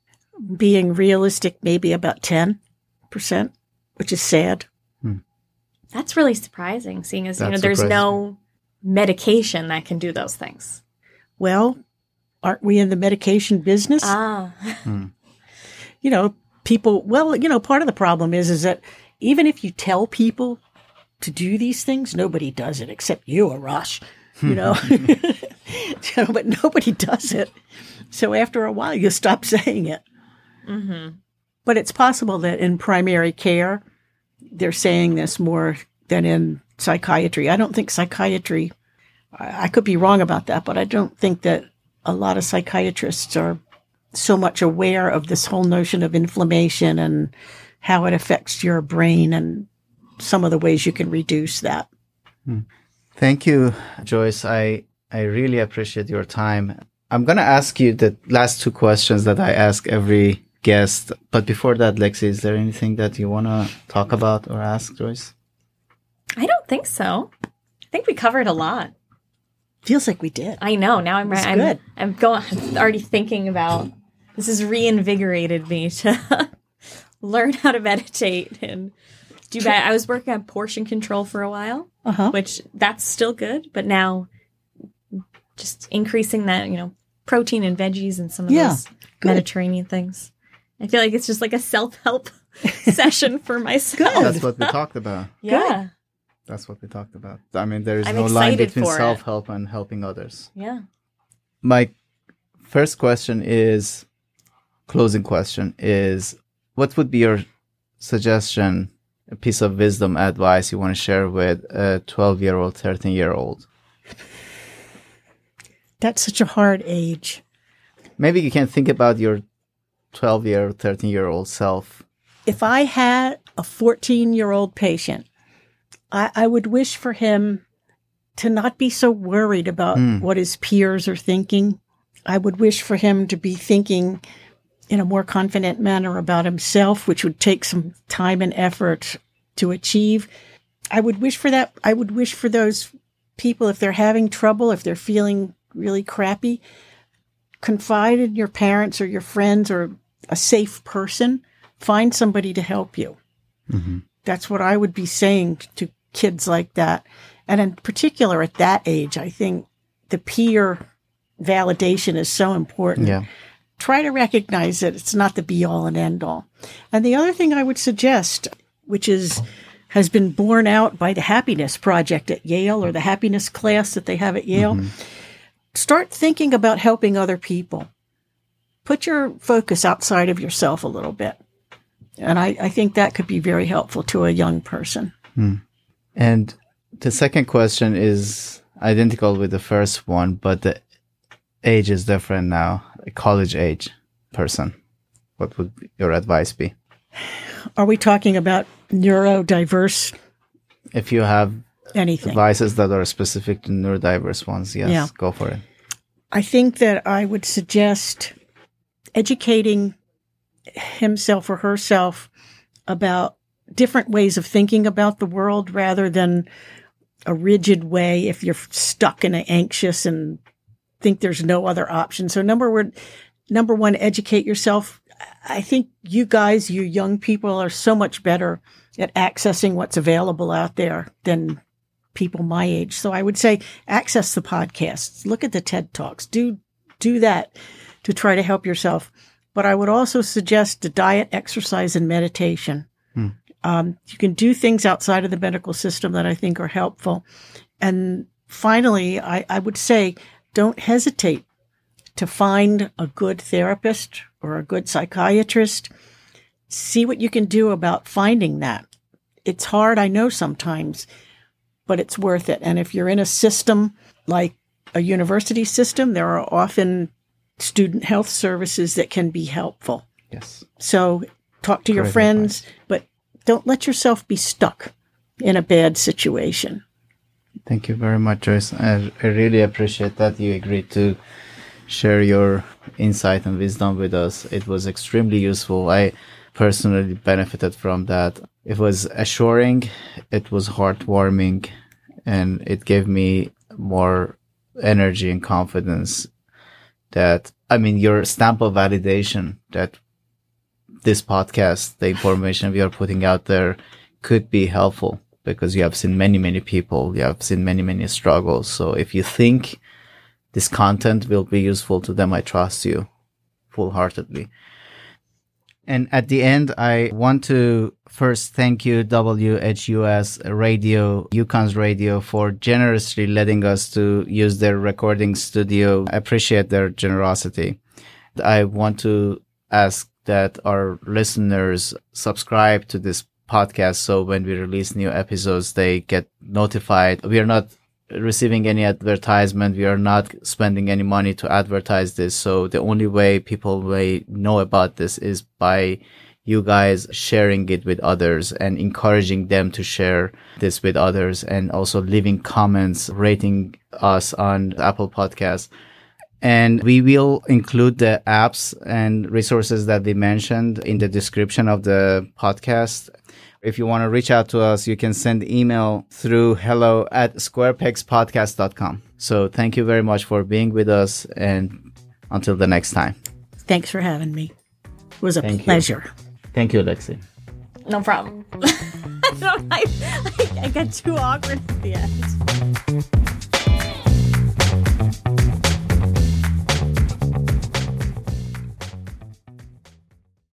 being realistic, maybe about 10%, which is sad. That's really surprising, seeing as you know there's surprises no medication that can do those things. Well, aren't we in the medication business? Ah, (laughs) you know, people, well, you know, part of the problem is, is that even if you tell people to do these things, nobody does it except you, Arash, you know, hmm. (laughs) You know, but nobody does it. So after a while, you stop saying it. Mm-hmm. But it's possible that in primary care, they're saying this more than in psychiatry. I don't think psychiatry, I could be wrong about that, but I don't think that a lot of psychiatrists are so much aware of this whole notion of inflammation and how it affects your brain and some of the ways you can reduce that. Hmm. Thank you, Joyce. I I really appreciate your time. I'm gonna ask you the last two questions that I ask every guest. But before that, Lexi, is there anything that you wanna talk about or ask Joyce? I don't think so. I think we covered a lot. Feels like we did. I know. Now I'm That's I'm, good. I'm going already thinking about this has reinvigorated me to (laughs) learn how to meditate and do that. I was working on portion control for a while, Uh huh. which that's still good, but now just increasing that, you know, protein and veggies and some of Yeah, those good. Mediterranean things. I feel like it's just like a self-help (laughs) session for myself. Good. That's what we talked about. Yeah. That's what we talked about. I mean, there is I'm no line between self help and helping others. Yeah. My first question is closing question is what would be your suggestion, a piece of wisdom, advice you want to share with a 12 year old, 13 year old? That's such a hard age. Maybe you can think about your 12 year, 13 year old self. If I had a 14 year old patient, I, I, would wish for him to not be so worried about mm. what his peers are thinking. I would wish for him to be thinking in a more confident manner about himself, which would take some time and effort to achieve. I would wish for that. I would wish for those people, if they're having trouble, if they're feeling really crappy, confide in your parents or your friends or a safe person. Find somebody to help you. Mm-hmm. That's what I would be saying to kids like that. And in particular at that age, I think the peer validation is so important. Yeah. Try to recognize that it's not the be all and end all. And the other thing I would suggest, which is has been borne out by the happiness project at Yale or the happiness class that they have at Yale. Mm-hmm. Start thinking about helping other people. Put your focus outside of yourself a little bit. And I, I think that could be very helpful to a young person. Mm. And the second question is identical with the first one, but the age is different now. A college age person. What would your advice be? Are we talking about neurodiverse? If you have anything devices that are specific to neurodiverse ones, yes, yeah. go for it. I think that I would suggest educating himself or herself about different ways of thinking about the world rather than a rigid way if you're stuck in an anxious and think there's no other option. So number one, number one, educate yourself. I think you guys, you young people are so much better at accessing what's available out there than people my age. So I would say access the podcasts, look at the TED Talks, do, do that to try to help yourself. But I would also suggest the diet, exercise, and meditation. Hmm. Um, you can do things outside of the medical system that I think are helpful. And finally, I, I would say don't hesitate to find a good therapist or a good psychiatrist. See what you can do about finding that. It's hard, I know sometimes, but it's worth it. And if you're in a system like a university system, there are often student health services that can be helpful. Yes. So talk to Great your friends, advice. but don't let yourself be stuck in a bad situation. Thank you very much, Joyce. I, I really appreciate that you agreed to share your insight and wisdom with us. It was extremely useful. I personally benefited from that. It was assuring, it was heartwarming, and it gave me more energy and confidence that, I mean, your stamp of validation that this podcast, the information we are putting out there could be helpful because you have seen many, many people, you have seen many, many struggles. So if you think this content will be useful to them, I trust you full heartedly. And at the end, I want to first thank you, WHUS Radio, UConn's Radio, for generously letting us to use their recording studio. I appreciate their generosity. I want to ask that our listeners subscribe to this podcast so when we release new episodes, they get notified. We are not receiving any advertisement. We are not spending any money to advertise this. So the only way people may know about this is by you guys sharing it with others and encouraging them to share this with others and also leaving comments, rating us on Apple Podcasts. And we will include the apps and resources that we mentioned in the description of the podcast. If you want to reach out to us, you can send email through hello at squarepegspodcast.com. So thank you very much for being with us and until the next time. Thanks for having me. It was a thank pleasure. You. Thank you, Lexi. No problem. (laughs) I, I, I got too awkward at the end.